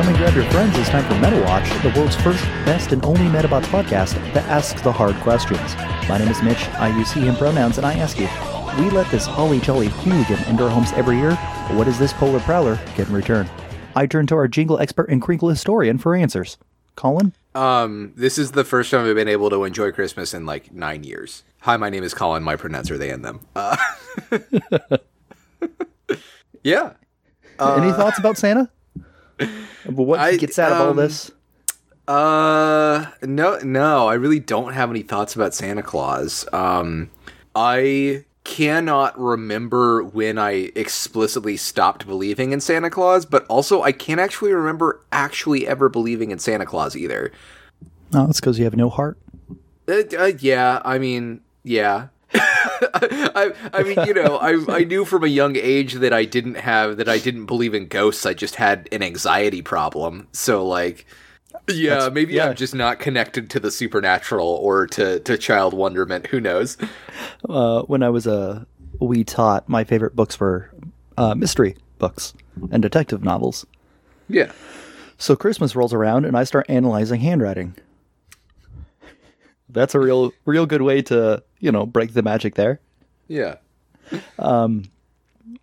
come and grab your friends. It's time for Meta Watch, the world's first, best, and only Medabots podcast that asks the hard questions. My name is Mitch. I use he, him pronouns, and I ask you, we let this holly jolly hooligan into our homes every year, but what does this polar prowler get in return? I turn to our jingle expert and crinkle historian for answers. Colin? Um, this is the first time I've been able to enjoy Christmas in like nine years. Hi, my name is Colin. My pronouns are they and them. Uh, yeah. Any thoughts about Santa? But what I- gets out of all um, this? Uh, no, no. I really don't have any thoughts about Santa Claus. Um, I cannot remember when I explicitly stopped believing in Santa Claus, but also I can't actually remember actually ever believing in Santa Claus either. No, that's because you have no heart. Uh, uh, yeah, I mean, yeah. I, I mean, you know, I, I knew from a young age that I didn't have that I didn't believe in ghosts. I just had an anxiety problem. So, like, yeah, That's- maybe yeah. I'm just not connected to the supernatural or to to child wonderment. Who knows? uh, when I was a wee tot, my favorite books were uh, mystery books and detective novels. Yeah, So Christmas rolls around, and I start analyzing handwriting. That's a real, real good way to, you know, break the magic there. yeah.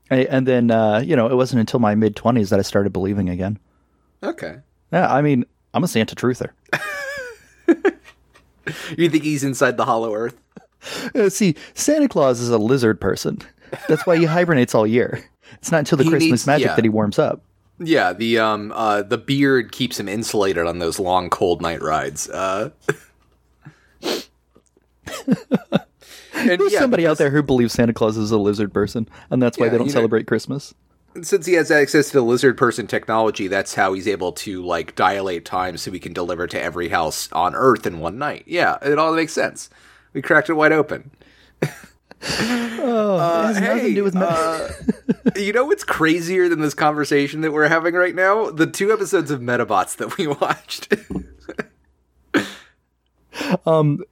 I, and then, uh, you know, it wasn't until my mid twenties that I started believing again. Okay. Yeah, I mean, I'm a Santa truther. You think he's inside the Hollow Earth? Uh, see, Santa Claus is a lizard person. That's why he hibernates all year. It's not until the He Christmas needs- magic yeah. that he warms up. Yeah, the um uh the beard keeps him insulated on those long cold night rides. Uh And There's yeah, somebody out there who believes Santa Claus is a lizard person, and that's why Yeah, they don't you know- celebrate Christmas. since he has access to the lizard person technology, that's how he's able to like dilate time so he can deliver to every house on Earth in one night. Yeah, it all makes sense. We cracked it wide open. Oh, it has nothing to do with. uh, you know what's crazier than this conversation that we're having right now? The two episodes of Medabots that we watched.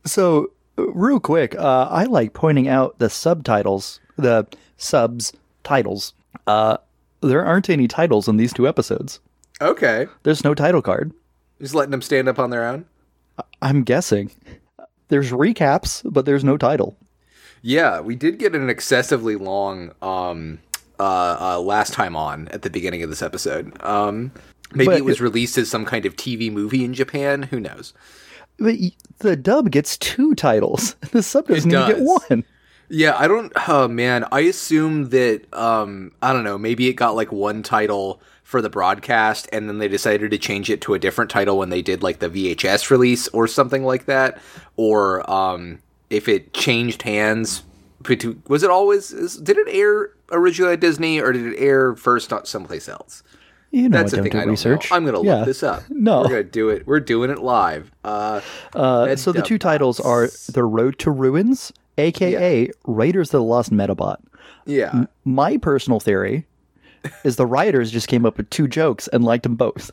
So, uh, real quick, uh, I like pointing out the subtitles, the subs titles. Uh, there aren't any titles in these two episodes. okay, There's no title card. just letting them stand up on their own. I'm guessing. There's recaps, but there's no title. Yeah, we did get an excessively long um uh, uh last time on at the beginning of this episode. Um maybe But it was released as some kind of TV movie in Japan, who knows. But the dub gets two titles. The sub doesn't even get one. Yeah, I don't oh man, I assume that um I don't know, maybe it got like one title for the broadcast and then they decided to change it to a different title when they did like the VHS release or something like that or um if it changed hands was it always did it air originally at Disney or did it air first someplace else? You know, That's I the thing do I don't research. know. I'm gonna Yeah. look this up. No. we're gonna do it. We're doing it live. Uh, Uh, so the two titles are The Road to Ruins, aka Raiders of the Lost Medabot. yeah, My personal theory is the writers just came up with two jokes and liked them both.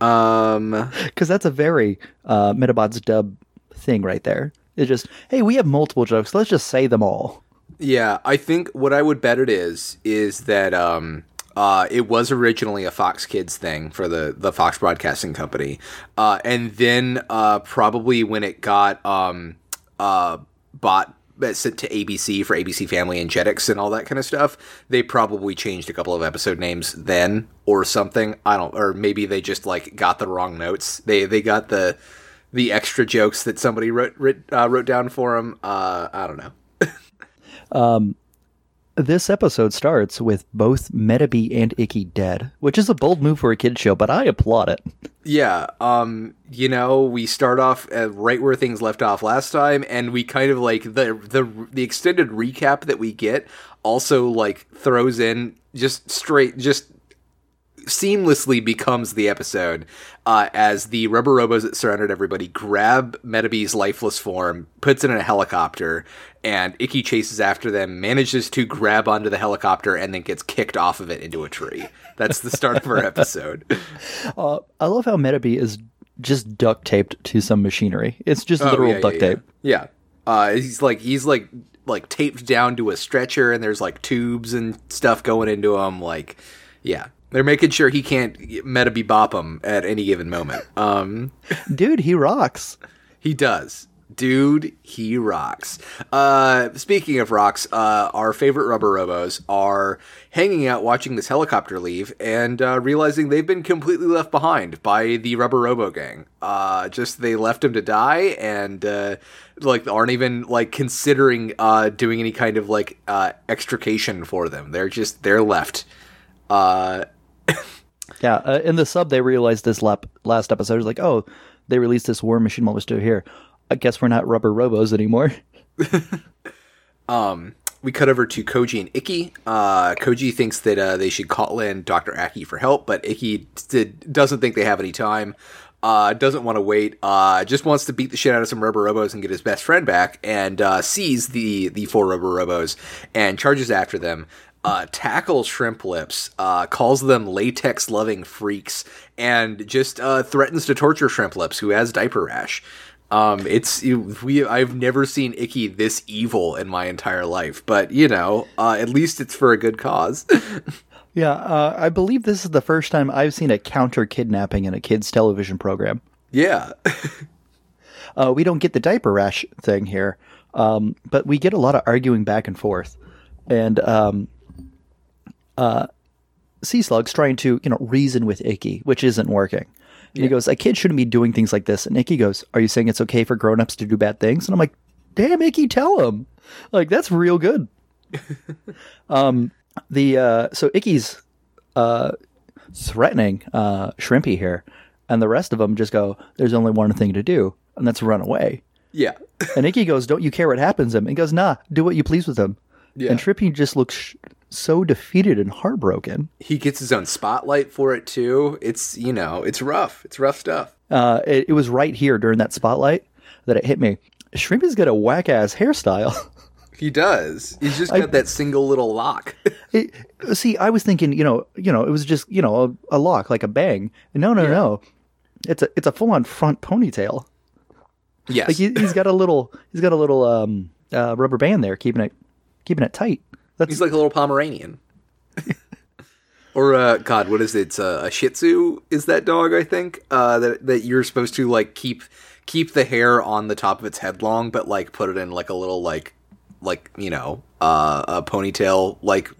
um, Because that's a very uh, Medabots dub thing right there. It's just, hey, we have multiple jokes. Let's just say them all. Yeah, I think what I would bet it is is that um uh it was originally a Fox Kids thing for the the Fox Broadcasting Company. Uh and then uh probably when it got um uh bought uh, sent to ABC for ABC Family and Jetix and all that kind of stuff, they probably changed a couple of episode names then or something. I don't or maybe they just like got the wrong notes. They they got the the extra jokes that somebody wrote wrote, uh, wrote down for them. I don't know. This episode starts with both Metabee and Ikki dead, which is a bold move for a kid show, but I applaud it. Yeah, um, you know, we start off right where things left off last time, and we kind of like the the the extended recap that we get also like throws in just straight just seamlessly becomes the episode uh, as the rubber robos that surrounded everybody grab Metabee's lifeless form, puts it in a helicopter, and Ikki chases after them, manages to grab onto the helicopter, and then gets kicked off of it into a tree. That's the start of our episode. Uh, I love how Metabee is just duct taped to some machinery. It's just literal Oh, yeah, duct yeah, tape. Yeah. yeah. Uh, he's like he's like like taped down to a stretcher, and there's like tubes and stuff going into him. Like, yeah, They're making sure he can't meta bebop him at any given moment. Um, Dude, he rocks. he does. Dude, he rocks. Uh, speaking of rocks, uh, our favorite rubber robos are hanging out watching this helicopter leave and uh, realizing they've been completely left behind by the rubber robo gang. Uh, just they left him to die and uh, like aren't even like considering uh, doing any kind of like uh, extrication for them. They're just they're left. Uh, Yeah, uh, in the sub, they realized this lap, last episode. Was like, oh, they released this War Machine still here. I guess we're not rubber robos anymore. Um, we cut over to Koji and Ikki. Uh, Koji thinks that uh, they should call in Dr. Aki for help, but Ikki did, doesn't think they have any time. Uh, doesn't want to wait. Uh, just wants to beat the shit out of some rubber robos and get his best friend back. And uh, sees the the four rubber robos and charges after them. Uh, tackles Shrimp Lips, uh, calls them latex loving freaks, and just uh, threatens to torture Shrimp Lips, who has diaper rash. Um, it's you- we. I've never seen Ikki this evil in my entire life, but you know, uh, at least it's for a good cause. Yeah, uh, I believe this is the first time I've seen a counter kidnapping in a kids' television program. yeah, Uh, we don't get the diaper rash thing here, um, but we get a lot of arguing back and forth. And um, uh, Sea Slug's trying to, you know, reason with Ikki, which isn't working. And He goes, "A kid shouldn't be doing things like this." And Ikki goes, "Are you saying it's okay for grown-ups to do bad things?" And I'm like, "Damn, Ikki, tell him." Like that's real good. um, the uh, so Ikki's uh, threatening uh, Shrimpy here, and the rest of them just go, "There's only one thing to do, and that's run away." yeah, And Ikki goes, "Don't you care what happens to him?" And he goes, "Nah, do what you please with him." Yeah. And Shrimpy just looks so defeated and heartbroken. he gets his own spotlight for it too. It's you know, it's rough. It's rough stuff. Uh, it, it was right here during that spotlight that it hit me. Shrimp has got a whack ass hairstyle. He does. He's just got that single little lock. It, see, I was thinking, you know, you know, it was just, you know, a, a lock like a bang. No, no, no. It's a it's a full on front ponytail. yes, Like he, he's got a little he's got a little um uh, rubber band there keeping it keeping it tight. That's he's like a little Pomeranian. or uh, God, what is it? It's a, Shih Tzu. Is that dog? I think uh, that that you're supposed to like keep keep the hair on the top of its head long, but like put it in like a little like like you know uh, a ponytail like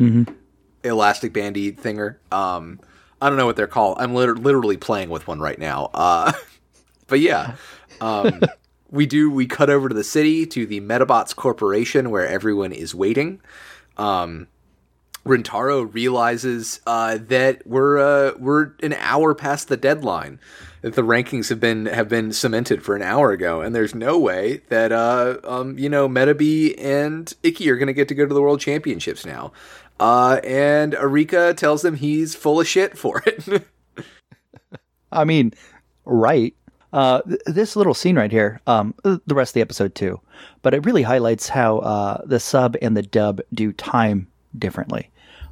elastic bandy thinger. Um, I don't know what they're called. I'm liter- literally playing with one right now. Uh, but yeah, um, we do. We cut over to the city to the Medabots Corporation where everyone is waiting. Um, Rintaro realizes uh, that we're uh, we're an hour past the deadline. That the rankings have been have been cemented for an hour ago, and there's no way that uh, um, you know Metabee and Ikki are going to get to go to the World Championships now. Uh, and Erika tells him he's full of shit for it. I mean, right. Uh, th- this little scene right here, um, the rest of the episode too, but it really highlights how uh, the sub and the dub do time differently.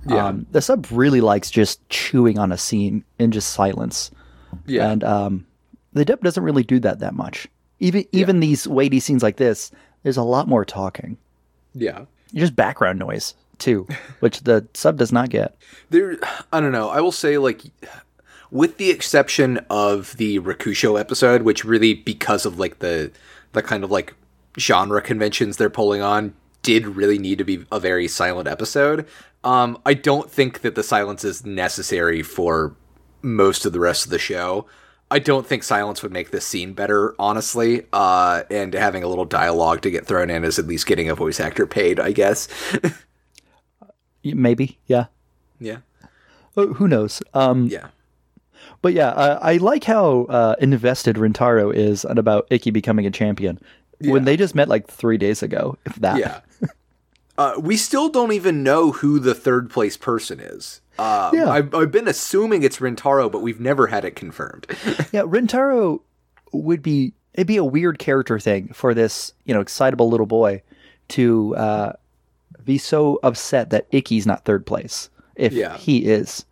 Yeah. Um, the sub really likes just chewing on a scene in just silence, yeah, and um, the dub doesn't really do that that much. Even even these weighty scenes like this, there's a lot more talking, yeah. just background noise too, which the sub does not get. there i don't know i will say like with the exception of the rokusho episode which really because of like the the kind of like genre conventions they're pulling on did really need to be a very silent episode um i don't think that the silence is necessary for most of the rest of the show I don't think silence would make this scene better, honestly. Uh, and having a little dialogue to get thrown in is at least getting a voice actor paid, I guess. Maybe, yeah. yeah, Oh, who knows? Um, yeah, But yeah, I, I like how uh, invested Rintaro is about Ikki becoming a champion when they just met like three days ago, if that. Yeah. Uh, we still don't even know who the third place person is. Uh, Yeah. I've, I've been assuming it's Rintaro, but we've never had it confirmed. yeah. Rintaro would be it'd be a weird character thing for this you know excitable little boy to uh, be so upset that Ikki's not third place if Yeah. he is.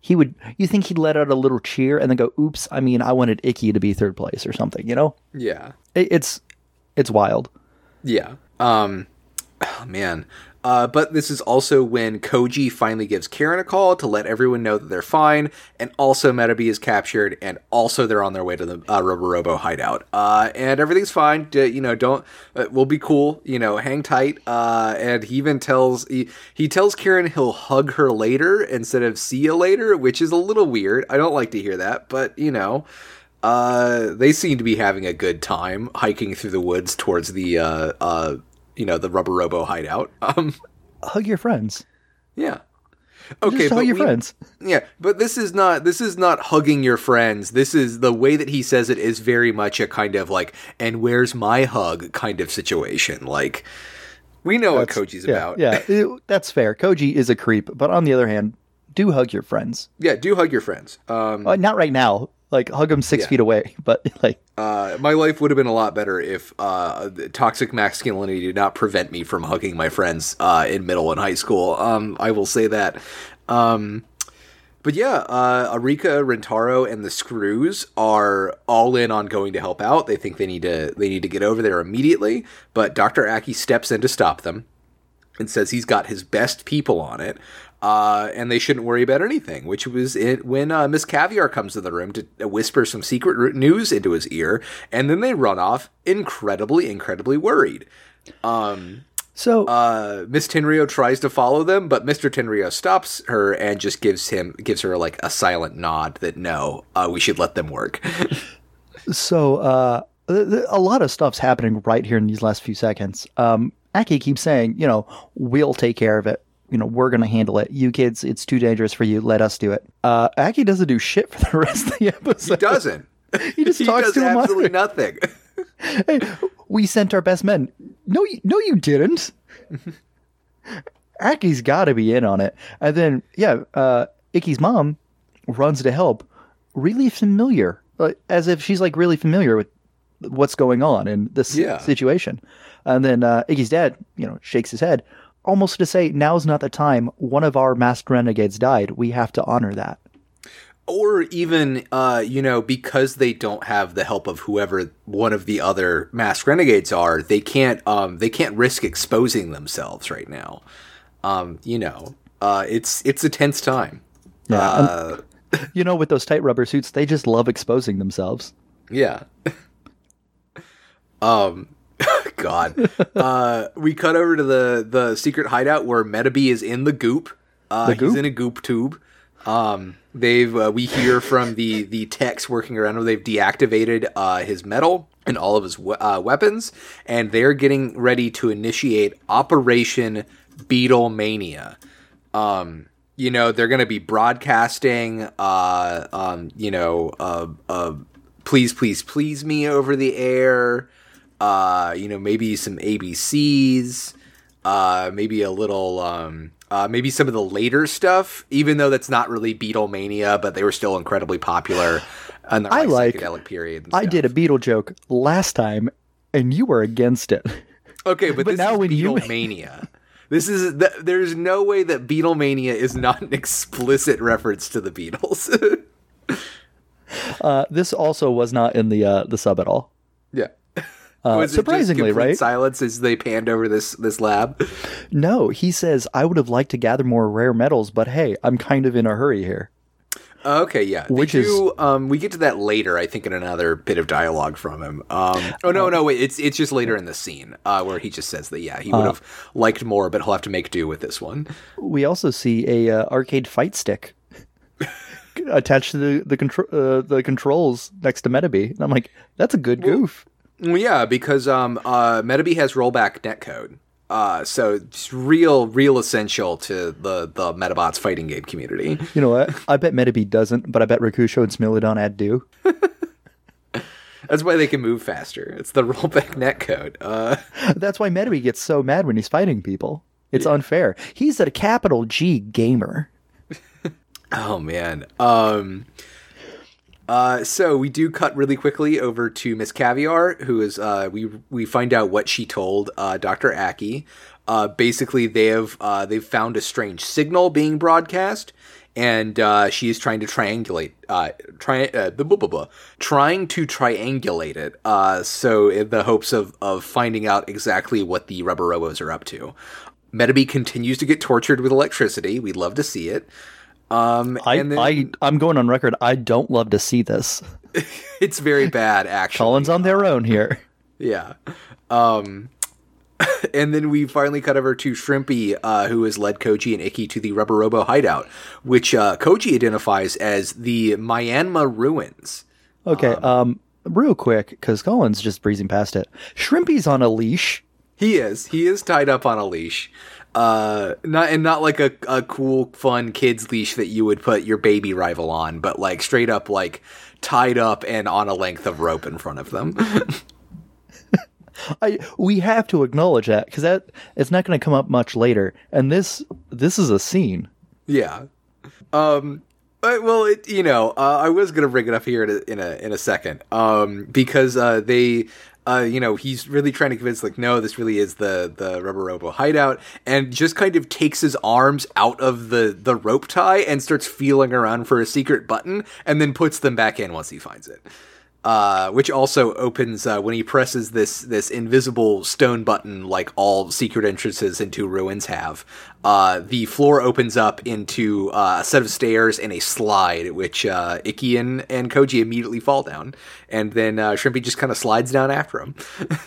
He would. You think he'd let out a little cheer and then go, "Oops! I mean, I wanted Ikki to be third place or something." You know, yeah. it, it's it's wild. Yeah. Um, oh, man. Uh, but this is also when Koji finally gives Karin a call to let everyone know that they're fine, and also Metabee is captured, and also they're on their way to the uh, Robo hideout. Uh, and everything's fine. D- you know, don't uh, we'll be cool. You know, hang tight. Uh, and he even tells he, he tells Karin he'll hug her later instead of see you later, which is a little weird. I don't like to hear that, but you know. Uh, they seem to be having a good time hiking through the woods towards the uh, uh, you know, the Rubber Robo hideout. Um, Hug your friends. yeah. Okay, Just hug your we- friends. Yeah, but this is not this is not hugging your friends. This is the way that he says it is very much a kind of like and where's my hug kind of situation. Like we know what Koji's yeah, about. Yeah, it- that's fair. Koji is a creep, but on the other hand, do hug your friends. Yeah, do hug your friends. Um Uh, not right now. Like hug them six Yeah. feet away, but like uh, my life would have been a lot better if uh, toxic masculinity did not prevent me from hugging my friends uh, in middle and high school. Um, I will say that. Um, but yeah, uh, Erika, Rintaro, and the Screws are all in on going to help out. They think they need to they need to get over there immediately. But Doctor Aki steps in to stop them and says he's got his best people on it, uh, and they shouldn't worry about anything. Which was it when uh, Miss Caviar comes to the room to uh, whisper some secret news into his ear, and then they run off, incredibly, incredibly worried. Um, so. uh, Miss Tenryo tries to follow them, but Mister Tenryo stops her and just gives him gives her like a silent nod that no, uh, we should let them work. So uh, th- th- a lot of stuff's happening right here in these last few seconds. Um, Aki keeps saying, you know, we'll take care of it. You know, we're gonna handle it. You kids, it's too dangerous for you. Let us do it. Uh, Aki doesn't do shit for the rest of the episode. he doesn't. He just talks does to him. absolutely nothing. Hey, we sent our best men. No, you, no, you didn't. Aki's got to be in on it. And then, yeah, uh, Ikki's mom runs to help, really familiar, like, as if she's like really familiar with what's going on in this Yeah. situation. And then uh, Ikki's dad, you know, shakes his head, almost to say, "Now's not the time. One of our masked renegades died. We have to honor that." or even uh, you know because they don't have the help of whoever one of the other masked renegades are they can't um, they can't risk exposing themselves right now um, you know uh, it's it's a tense time Yeah, uh, You know, with those tight rubber suits, they just love exposing themselves. yeah um god uh, we cut over to the the secret hideout where metabee is in the goop uh, The he's in a goop tube um, they've uh, we hear from the the techs working around him. They've deactivated uh, his medal and all of his we- uh, weapons, and they're getting ready to initiate Operation Beatlemania. Um, you know they're going to be broadcasting. Uh, um, you know, uh, uh, please, please, please me over the air. Uh, you know, maybe some ABCs. Uh, maybe a little. Um, uh, maybe some of the later stuff, even though that's not really Beatlemania, but they were still incredibly popular in the I like- psychedelic period. and I did a Beetle joke last time, and you were against it. Okay, but, But this now is when you- Beatlemania. this is th- there's no way that Beatlemania is not an explicit reference to the Beatles. Uh, this also was not in the uh, the sub at all. yeah. Uh, Was it just surprisingly, right? Silence as they panned over this this lab. No, he says I would have liked to gather more rare medals, but hey, I'm kind of in a hurry here. Okay, yeah. They Which is- um we get to that later, I think in another bit of dialogue from him. Um oh no, no, wait, it's it's just later in the scene, uh where he just says that yeah, he would have liked more, but he'll have to make do with this one. We also see a uh, arcade fight stick attached to the the, contro- uh, the controls next to Metabee, and I'm like, that's a good goof. Well yeah, because um uh Metabee has rollback netcode. Uh so it's real real essential to the the Medabots fighting game community. You know what? I bet Metabee doesn't, but I bet Rokusho and Smilodon do. That's why they can move faster. It's the rollback netcode. Uh That's why Metabee gets so mad when he's fighting people. It's unfair. He's a capital G gamer. Oh man. Um uh so we do cut really quickly over to Miss Caviar who is uh we we find out what she told uh Dr. Aki. Uh basically they have uh they've found a strange signal being broadcast and uh, she is trying to triangulate, try, uh, blah, blah, blah, trying to triangulate it. So in the hopes of of finding out exactly what the rubber robos are up to. Metabee continues to get tortured with electricity. We'd love to see it. Um, I, then I, I'm going on record. I don't love to see this. it's very bad, actually. Collins on their own here. Yeah. Um, and then we finally cut over to Shrimpy, uh, who has led Koji and Ikki to the Rubber Robo hideout, which uh, Koji identifies as the Myanmar ruins. Okay, um, real quick, because Collins just breezing past it. Shrimpy's on a leash. He is. He is tied up on a leash. Uh, not and not like a, a cool, fun kids leash that you would put your baby rival on, but like straight up like tied up and on a length of rope in front of them. I we have to acknowledge that because that it's not going to come up much later, and this this is a scene. Yeah. Um. Well, it, you know, uh, I was gonna bring it up here in a in a, in a second, um, because uh, they, uh, you know, he's really trying to convince, like, no, this really is the the Rubber Robo hideout, and just kind of takes his arms out of the the rope tie and starts feeling around for a secret button, and then puts them back in once he finds it. Uh, which also opens uh, when he presses this this invisible stone button, like all secret entrances into ruins have. Uh, the floor opens up into uh, a set of stairs and a slide, which uh, Ikki and, and Koji immediately fall down, and then uh, Shrimpy just kind of slides down after him.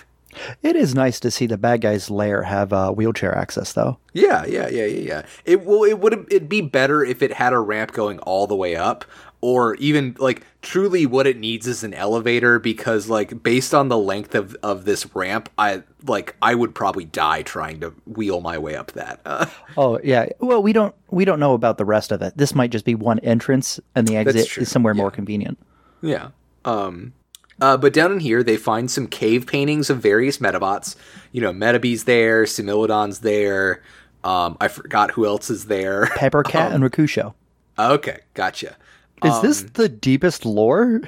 It is nice to see the bad guy's lair have uh, wheelchair access, though. Yeah, yeah, yeah, yeah, yeah. It well, it would it'd be better if it had a ramp going all the way up, or even like truly what it needs is an elevator. Because like based on the length of of this ramp, I like I would probably die trying to wheel my way up that. Uh, Oh yeah. Well, we don't we don't know about the rest of it. This might just be one entrance, and the exit is somewhere more convenient. yeah. Um. Uh, but down in here, they find some cave paintings of various Medabots. You know, Metabee's there, Sumilidon's there. Um, I forgot who else is there. Pepper Cat and Rokusho. Okay, gotcha. Is this the deepest lore?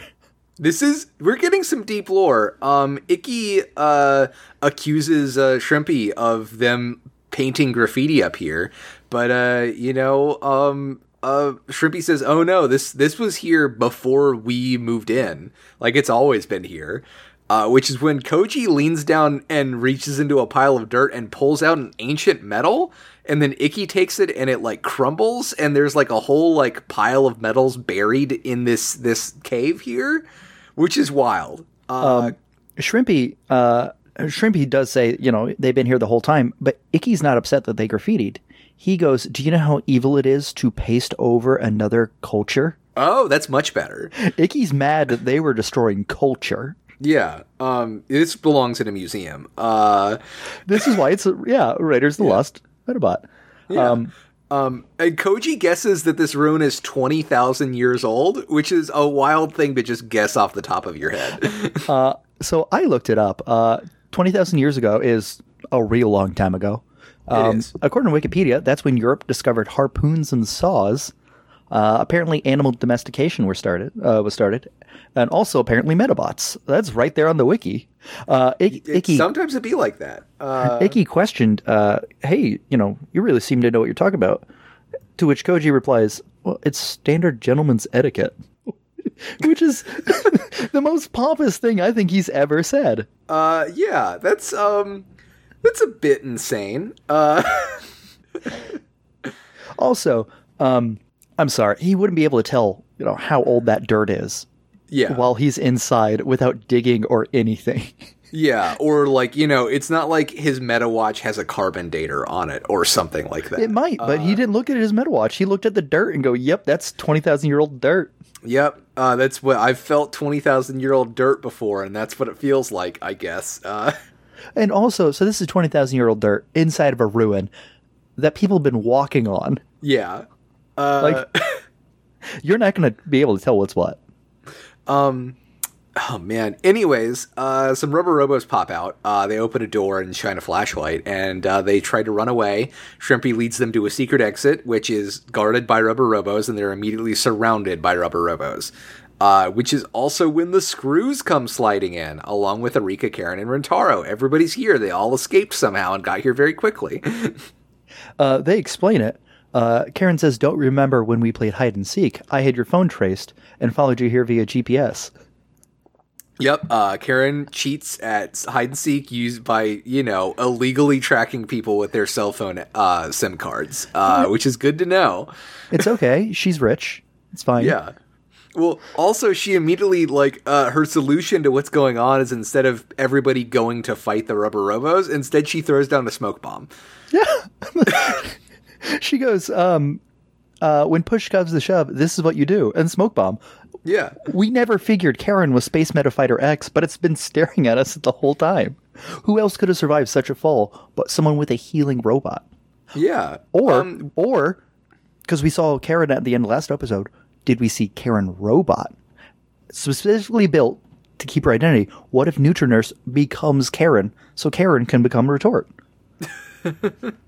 This is we're getting some deep lore. Um, Ikki uh, accuses uh, Shrimpy of them painting graffiti up here, but uh, you know, um, uh, Shrimpy says, "Oh no, this this was here before we moved in. Like it's always been here." Uh, which is when Koji leans down and reaches into a pile of dirt and pulls out an ancient medal, and then Ikki takes it and it like crumbles, and there's like a whole like pile of medals buried in this this cave here, which is wild. Uh, Shrimpy, uh, Shrimpy does say, you know, they've been here the whole time, but Ikki's not upset that they graffitied. He goes, "Do you know how evil it is to paste over another culture?" oh, that's much better. Ikki's mad that they were destroying culture. Yeah, um, this belongs in a museum. Uh, This is why it's yeah, Raiders of the Lost Medabot. Um, um, and Koji guesses that this rune is twenty thousand years old, which is a wild thing to just guess off the top of your head. so I looked it up. Uh, Twenty thousand years ago is a real long time ago. Um, is. According to Wikipedia, that's when Europe discovered harpoons and saws. Uh, apparently, animal domestication were started uh, was started, and also apparently Medabots. That's right there on the wiki. Uh, I- It- Ikki, sometimes it'd be like that. Uh, Ikki questioned, uh, "Hey, you know, you really seem to know what you're talking about." To which Koji replies, "Well, it's standard gentleman's etiquette," which is the most pompous thing I think he's ever said. uh, yeah, that's um, that's a bit insane. Uh, Also, um, I'm sorry, he wouldn't be able to tell, you know, how old that dirt is yeah, while he's inside without digging or anything. yeah, or like you know, it's not like his Meta Watch has a carbon dater on it or something like that. It might, but he didn't look at his meta watch. He looked at the dirt and go, "Yep, that's twenty thousand year old dirt." Yep, uh, that's what I've felt twenty thousand year old dirt before, and that's what it feels like, I guess. Uh, And also, so this is twenty thousand year old dirt inside of a ruin that people have been walking on. yeah, uh, Like, you're not going to be able to tell what's what. Oh man. Anyways, uh, some rubber robos pop out. Uh, they open a door and shine a flashlight, and uh, they try to run away. Shrimpy leads them to a secret exit, which is guarded by rubber robos, and they're immediately surrounded by rubber robos. Uh, which is also when the screws come sliding in, along with Erika, Karin, and Rintaro. Everybody's here. They all escaped somehow and got here very quickly. Uh, they explain it. Uh, Karin says, "Don't remember when we played hide and seek? I had your phone traced and followed you here via GPS." Yep, uh, Karin cheats at hide and seek used by you know illegally tracking people with their cell phone uh, SIM cards, uh, which is good to know. It's okay. She's rich. It's fine. Yeah. Well, also she immediately like uh, her solution to what's going on is instead of everybody going to fight the rubber robos, instead she throws down a smoke bomb. She goes, um, uh, when push comes to shove, this is what you do. And smoke bomb. Yeah. We never figured Karin was Space Medafighter X, but it's been staring at us the whole time. Who else could have survived such a fall but someone with a healing robot? Yeah. Or, Um, or, because we saw Karin at the end of last episode, did we see Karin Robot? Specifically built to keep her identity. What if Neutranurse becomes Karin so Karin can become Retort?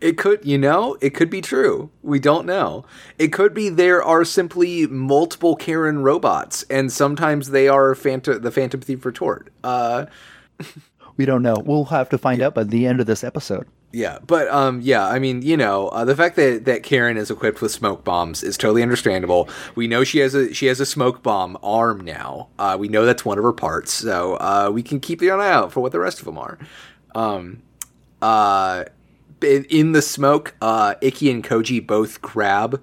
It could, you know, it could be true. We don't know. It could be there are simply multiple Karin robots, and sometimes they are Phantom, the Phantom Thief retort. Uh, We don't know. We'll have to find out by the end of this episode. yeah, but um, yeah, I mean, you know, uh, the fact that that Karin is equipped with smoke bombs is totally understandable. We know she has a she has a smoke bomb arm now. Uh, we know that's one of her parts, so uh, we can keep an eye out for what the rest of them are. Um, uh, in, in the smoke, uh, Ikki and Koji both grab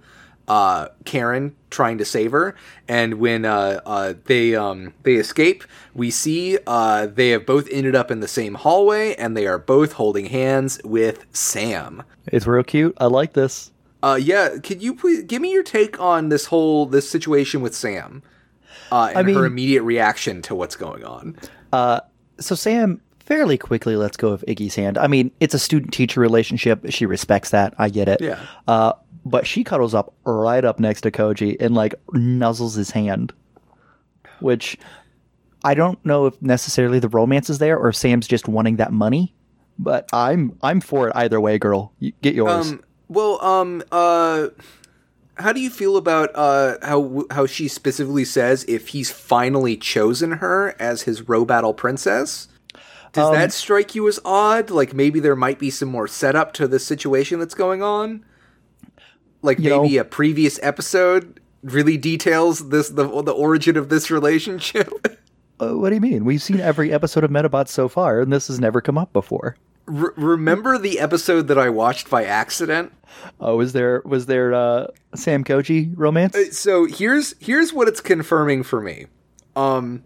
uh, Karin, trying to save her. And when uh, uh, they um, they escape, we see uh, they have both ended up in the same hallway, and they are both holding hands with Sam. It's real cute. I like this. Uh, yeah, could you please give me your take on this whole this situation with Sam? Uh, and mean- her immediate reaction to what's going on. So Sam fairly quickly lets go of Ikki's hand. I mean, it's a student teacher relationship. She respects that. I get it. Yeah. Uh, but she cuddles up right up next to Koji and like nuzzles his hand, which I don't know if necessarily the romance is there or if Sam's just wanting that money. But I'm I'm for it either way, girl. You, get yours. Um, well, um, uh, how do you feel about uh how how she specifically says if he's finally chosen her as his Robattle princess? Does Um, that strike you as odd? Like maybe there might be some more setup to the situation that's going on. Like maybe know- a previous episode really details this the the origin of this relationship. Uh, what do you mean? We've seen every episode of Medabots so far, and this has never come up before. R- remember the episode that I watched by accident? Oh, was there was there uh, Sam Koji romance? so here's here's what it's confirming for me. Um,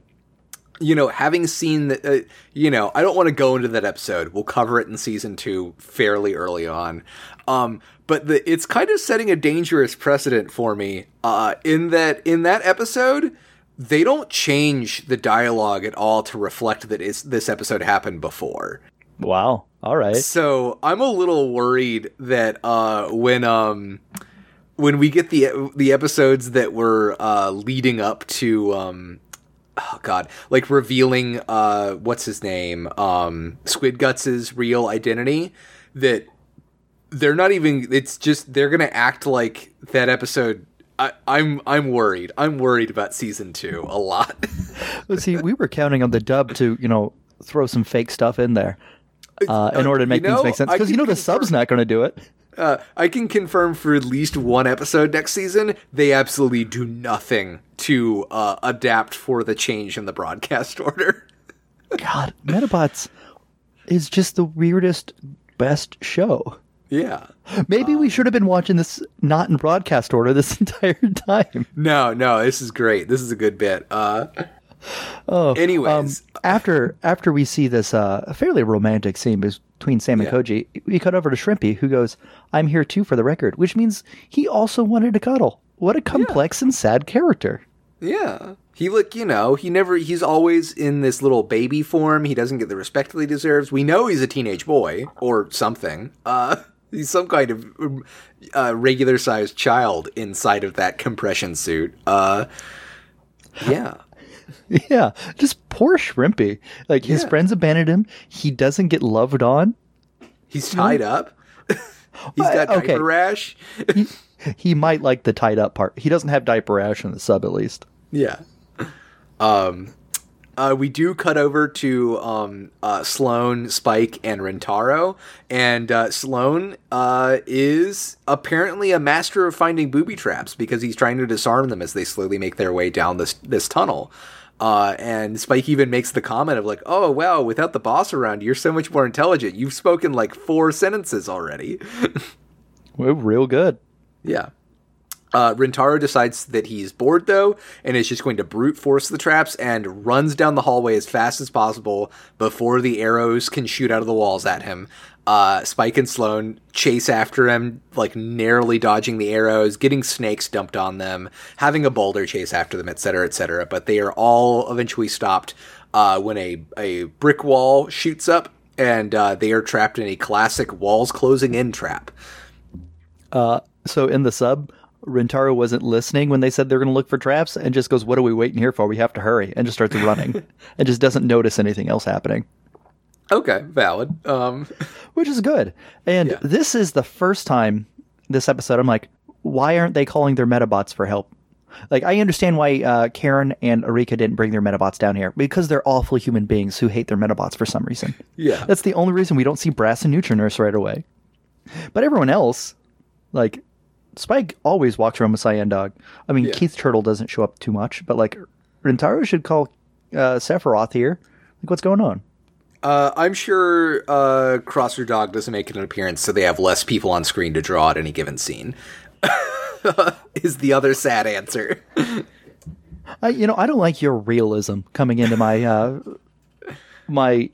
you know, having seen that, uh, you know, I don't want to go into that episode. We'll cover it in season two fairly early on. Um, but the it's kind of setting a dangerous precedent for me. Uh, in that in that episode, they don't change the dialogue at all to reflect that is this episode happened before. Wow. All right. So I'm a little worried that uh, when um when we get the the episodes that were uh, leading up to um oh god like revealing uh what's his name um Squid Guts's real identity that they're not even it's just they're gonna act like that episode. I, I'm I'm worried. I'm worried about season two a lot. Let's see. We were counting on the dub to you know throw some fake stuff in there uh, in order to make you know, things make sense because you know the confirm- sub's not going to do it. Uh, I can confirm for at least one episode next season, they absolutely do nothing to uh, adapt for the change in the broadcast order. God, Medabots is just the weirdest, best show. yeah. Maybe we should have been watching this not in broadcast order this entire time. No, no, this is great. This is a good bit. Uh, Oh, anyways, after after we see this uh, fairly romantic scene between Sam and Yeah. Koji, we cut over to Shrimpy, who goes, "I'm here too for the record," which means he also wanted to cuddle. What a complex and sad character. yeah. He look, you know, he never. He's always in this little baby form. He doesn't get the respect that he deserves. We know he's a teenage boy or something. Uh, he's some kind of uh, regular sized child inside of that compression suit. Uh, yeah. Yeah, just poor Shrimpy. Like his Yeah. friends abandoned him. He doesn't get loved on. He's tied up. He's got okay. diaper rash. He, he might like the tied up part. He doesn't have diaper rash in the sub, at least. yeah. Um, uh, we do cut over to um, uh, Sloan, Spyke, and Rintaro, and uh, Sloan uh, is apparently a master of finding booby traps because he's trying to disarm them as they slowly make their way down this this tunnel. Uh, and Spyke even makes the comment of like, "Oh wow, without the boss around, you're so much more intelligent. You've spoken like four sentences already." We're real good. Yeah. Uh, Rintaro decides that he's bored though, and is just going to brute force the traps and runs down the hallway as fast as possible before the arrows can shoot out of the walls at him. Uh, Spyke and Sloan chase after him, like narrowly dodging the arrows, getting snakes dumped on them, having a boulder chase after them, etc., etc. But they are all eventually stopped uh, when a a brick wall shoots up, and uh, they are trapped in a classic walls closing in trap. Uh, so in the sub, Rintaro wasn't listening when they said they're going to look for traps and just goes, What are we waiting here for? We have to hurry. And just starts running and just doesn't notice anything else happening. Okay, valid. Um, Which is good. And Yeah. this is the first time this episode I'm like, Why aren't they calling their Medabots for help? Like, I understand why uh, Karin and Erika didn't bring their Medabots down here because they're awful human beings who hate their Medabots for some reason. yeah. That's the only reason we don't see Brass and Neutranurse right away. But everyone else, like Spyke, always walks around with Cyan Dog. I mean, Yeah. Keith Turtle doesn't show up too much, but like Rintaro should call uh, Sephiroth here. Like, what's going on? Uh, I'm sure uh, Crosser Dog doesn't make an appearance, so they have less people on screen to draw at any given scene. is the other sad answer. I, you know, I don't like your realism coming into my uh, my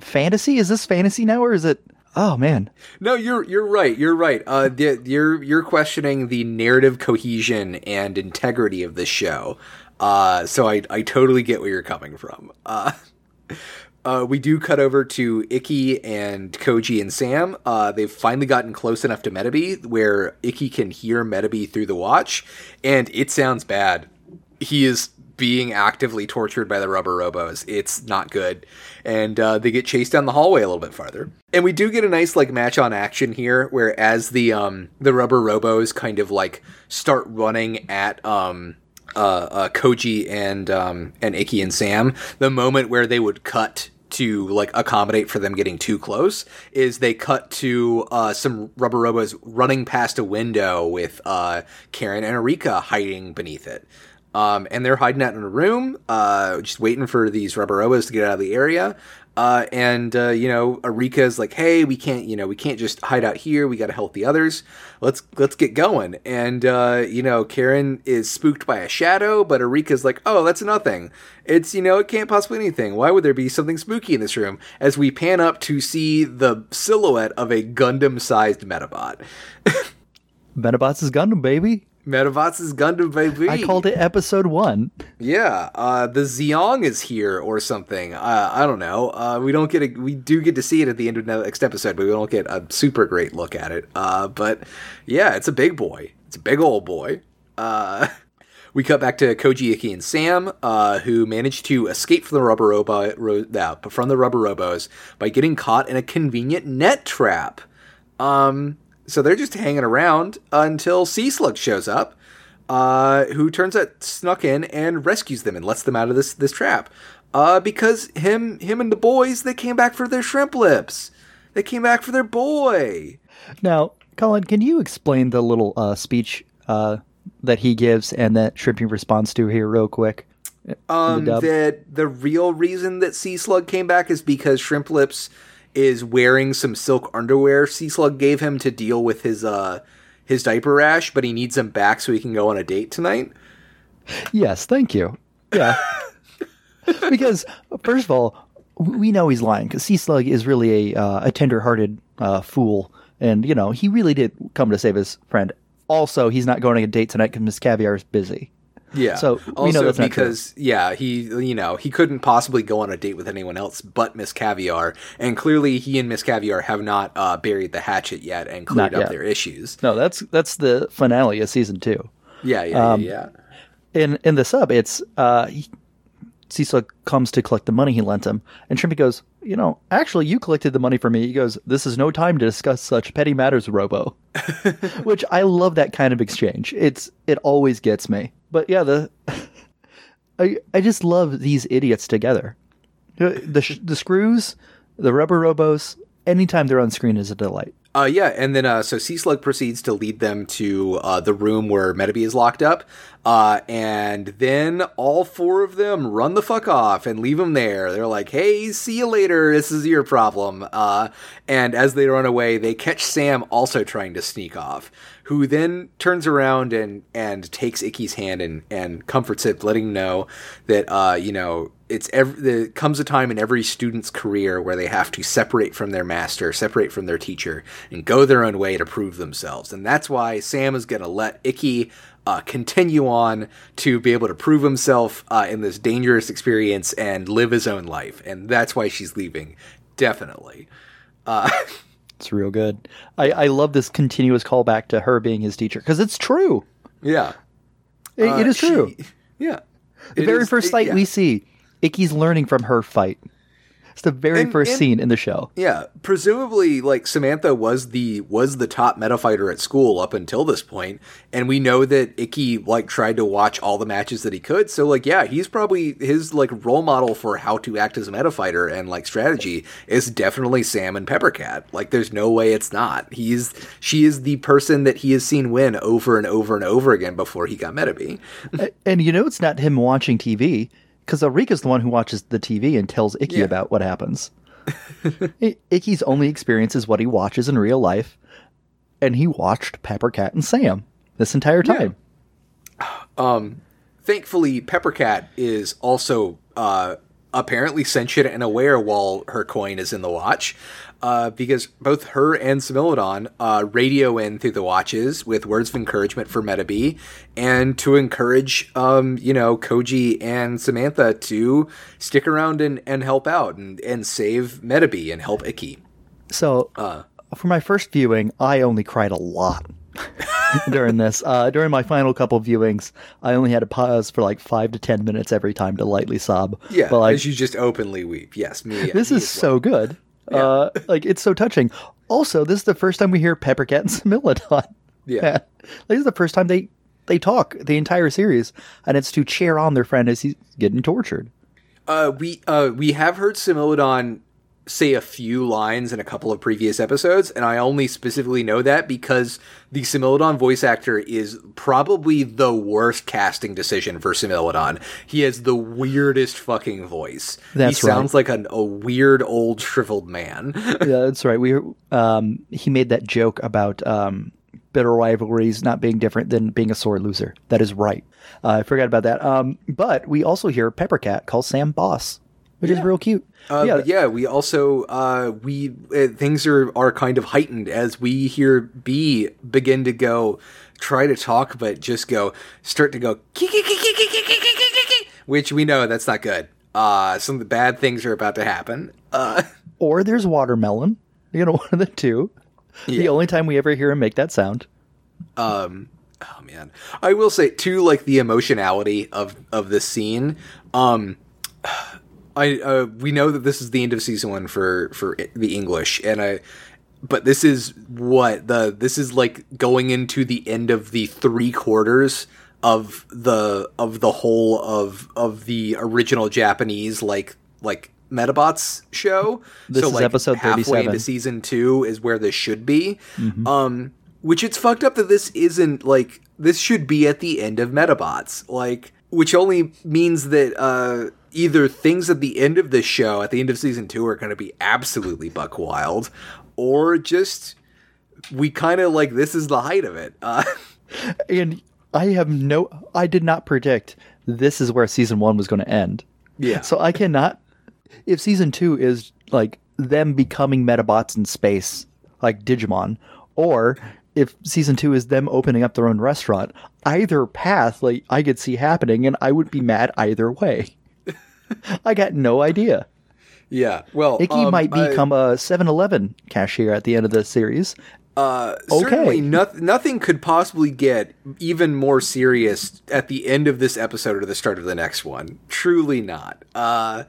fantasy. Is this fantasy now, or is it? Oh man, No, you're you're right. You're right. Uh, the, you're you're questioning the narrative cohesion and integrity of this show. Uh, so I I totally get where you're coming from. Uh, uh, we do cut over to Ikki and Koji and Sam. Uh, they've finally gotten close enough to Metabee where Ikki can hear Metabee through the watch, and it sounds bad. He is being actively tortured by the rubber robos. It's not good. And uh, they get chased down the hallway a little bit farther. And we do get a nice like match on action here, where as the um the rubber robos kind of like start running at um uh, uh Koji and um and Ikki and Sam, the moment where they would cut to like accommodate for them getting too close is they cut to uh, some rubber robos running past a window with uh, Karin and Erika hiding beneath it. Um, and they're hiding out in a room, uh, just waiting for these rubber robos to get out of the area. Uh, and uh, you know, Erika's like, "Hey, we can't, you know, we can't just hide out here. We got to help the others. Let's let's get going." And uh, you know, Karin is spooked by a shadow, but Erika's like, "Oh, that's nothing. It's you know, it can't possibly anything. Why would there be something spooky in this room?" As we pan up to see the silhouette of a Gundam-sized Medabot. Medabots is Gundam, baby. Medabots Gundam baby. I called it episode one. Yeah, uh, the Xiong is here or something. Uh, I don't know. Uh, we don't get a, we do get to see it at the end of the next episode, but we don't get a super great look at it. Uh, but yeah, it's a big boy. It's a big old boy. Uh, we cut back to Koji, Ikki, and Sam, uh, who managed to escape from the rubber robo, ro- uh, from the rubber robos by getting caught in a convenient net trap. Um, so they're just hanging around until Sea Slug shows up, uh, who turns out snuck in and rescues them and lets them out of this this trap. Uh, because him him and the boys they came back for their shrimp lips. They came back for their boy. Now, Colin, can you explain the little uh, speech uh, that he gives and that Shrimpy responds to here, real quick? Um, dub. that the real reason that Sea Slug came back is because Shrimp Lips is wearing some silk underwear Sea Slug gave him to deal with his uh his diaper rash, but he needs them back so he can go on a date tonight. Yes, thank you. Yeah. because, first of all, we know he's lying because Sea Slug is really a, uh, a tender hearted uh, fool. And, you know, he really did come to save his friend. Also, he's not going on a date tonight because Miss Caviar is busy. Yeah. So, we also know that's not true. because yeah, he you know he couldn't possibly go on a date with anyone else but Miss Caviar, and clearly he and Miss Caviar have not uh, buried the hatchet yet and cleared Not up yet. their issues. No, that's that's the finale of season two. Yeah, yeah, Um, yeah, yeah. in in the sub, it's uh, he, Cecil comes to collect the money he lent him, and Shrimpy goes, "You know, actually, you collected the money for me." He goes, "This is no time to discuss such petty matters, Robo." Which I love that kind of exchange. It's it always gets me. But yeah, the I I just love these idiots together. The the, sh- the screws, the rubber robos. Anytime they're on screen is a delight. Uh, yeah, and then uh, so Sea Slug proceeds to lead them to uh, the room where Metabee is locked up, Uh, and then all four of them run the fuck off and leave him there. They're like, "Hey, see you later. This is your problem." Uh, and as they run away, they catch Sam also trying to sneak off, who then turns around and and takes Ikki's hand and and comforts it, letting him know that uh, you know it's every comes a time in every student's career where they have to separate from their master, separate from their teacher, and go their own way to prove themselves. And that's why Sam is going to let Ikki uh, continue on to be able to prove himself uh, in this dangerous experience and live his own life. And that's why she's leaving. Definitely. Uh, it's real good. I, I love this continuous callback to her being his teacher because it's true. Yeah. It, it is Uh, true. she- yeah. the It very is- first fight yeah. we see, Ikki's learning from her fight. It's the very And- first and- scene in the show. Yeah, presumably, like Samantha was the was the top Medafighter at school up until this point, and we know that Ikki like tried to watch all the matches that he could. So, like, yeah, he's probably his like role model for how to act as a Medafighter and like strategy is definitely Sam and Peppercat. Like, there's no way it's not. He's she is the person that he has seen win over and over and over again before he got Metabee. A- and you know it's not him watching TV because Erika's the one who watches the TV and tells Ikki Yeah. about what happens. I- Ikki's only experience is what he watches in real life, and he watched Peppercat and Sam this entire time. um thankfully peppercat is also uh, apparently sentient and aware while her coin is in the watch uh, because both her and Sumilidon uh, radio in through the watches with words of encouragement for Metabee and to encourage, um, you know, Koji and Samantha to stick around and, and help out and, and save Metabee and help Ikki. So, Uh. for my first viewing, I only cried a lot during this. Uh, during my final couple viewings, I only had to pause for like five to ten minutes every time to lightly sob. Yeah, but like you just openly weep. Yes, me. this me is so good. Uh, like it's so touching. Also, this is the first time we hear Peppercat and Sumilidon. Yeah. like, this is the first time they they talk the entire series, and it's to cheer on their friend as he's getting tortured. Uh, we uh, we have heard Sumilidon say a few lines in a couple of previous episodes, and I only specifically know that because the Sumilidon voice actor is probably the worst casting decision for Sumilidon. He has the weirdest fucking voice. That's he right. sounds like an, a weird old shriveled man. yeah, that's right. We um, he made that joke about um, bitter rivalries not being different than being a sore loser. That is right. Uh, I forgot about that. Um, but we also hear Peppercat call Sam boss, which is real cute. Uh, yeah, yeah, we also uh, we uh, things are are kind of heightened as we hear B begin to go try to talk, but just go start to go which we know that's not good. Uh, some of the bad things are about to happen. Uh, or there's watermelon. You know, one of the two. The only time we ever hear him make that sound. um, oh man, I will say too, like the emotionality of of this scene. Um, I uh, we know that this is the end of season one for for the English, and I. But this is what the this is like going into the end of the three quarters of the of the whole of of the original Japanese like like Medabots show. This so is like episode halfway 37. into season two is where this should be. Mm-hmm. Um, which it's fucked up that this isn't like this should be at the end of Medabots, like which only means that uh, either things at the end of this show, at the end of season two, are going to be absolutely buck wild, or just we kind of like this is the height of it. Uh, And I have no, I did not predict this is where season one was going to end. Yeah. So I cannot, if season two is like them becoming Medabots in space, like Digimon, or if season two is them opening up their own restaurant, either path, like I could see happening, and I would be mad either way. I got no idea. yeah. Well, Icky um, might become a 7-Eleven cashier at the end of the series. Uh, Okay. certainly noth- nothing could possibly get even more serious at the end of this episode or the start of the next one. Truly not. Uh,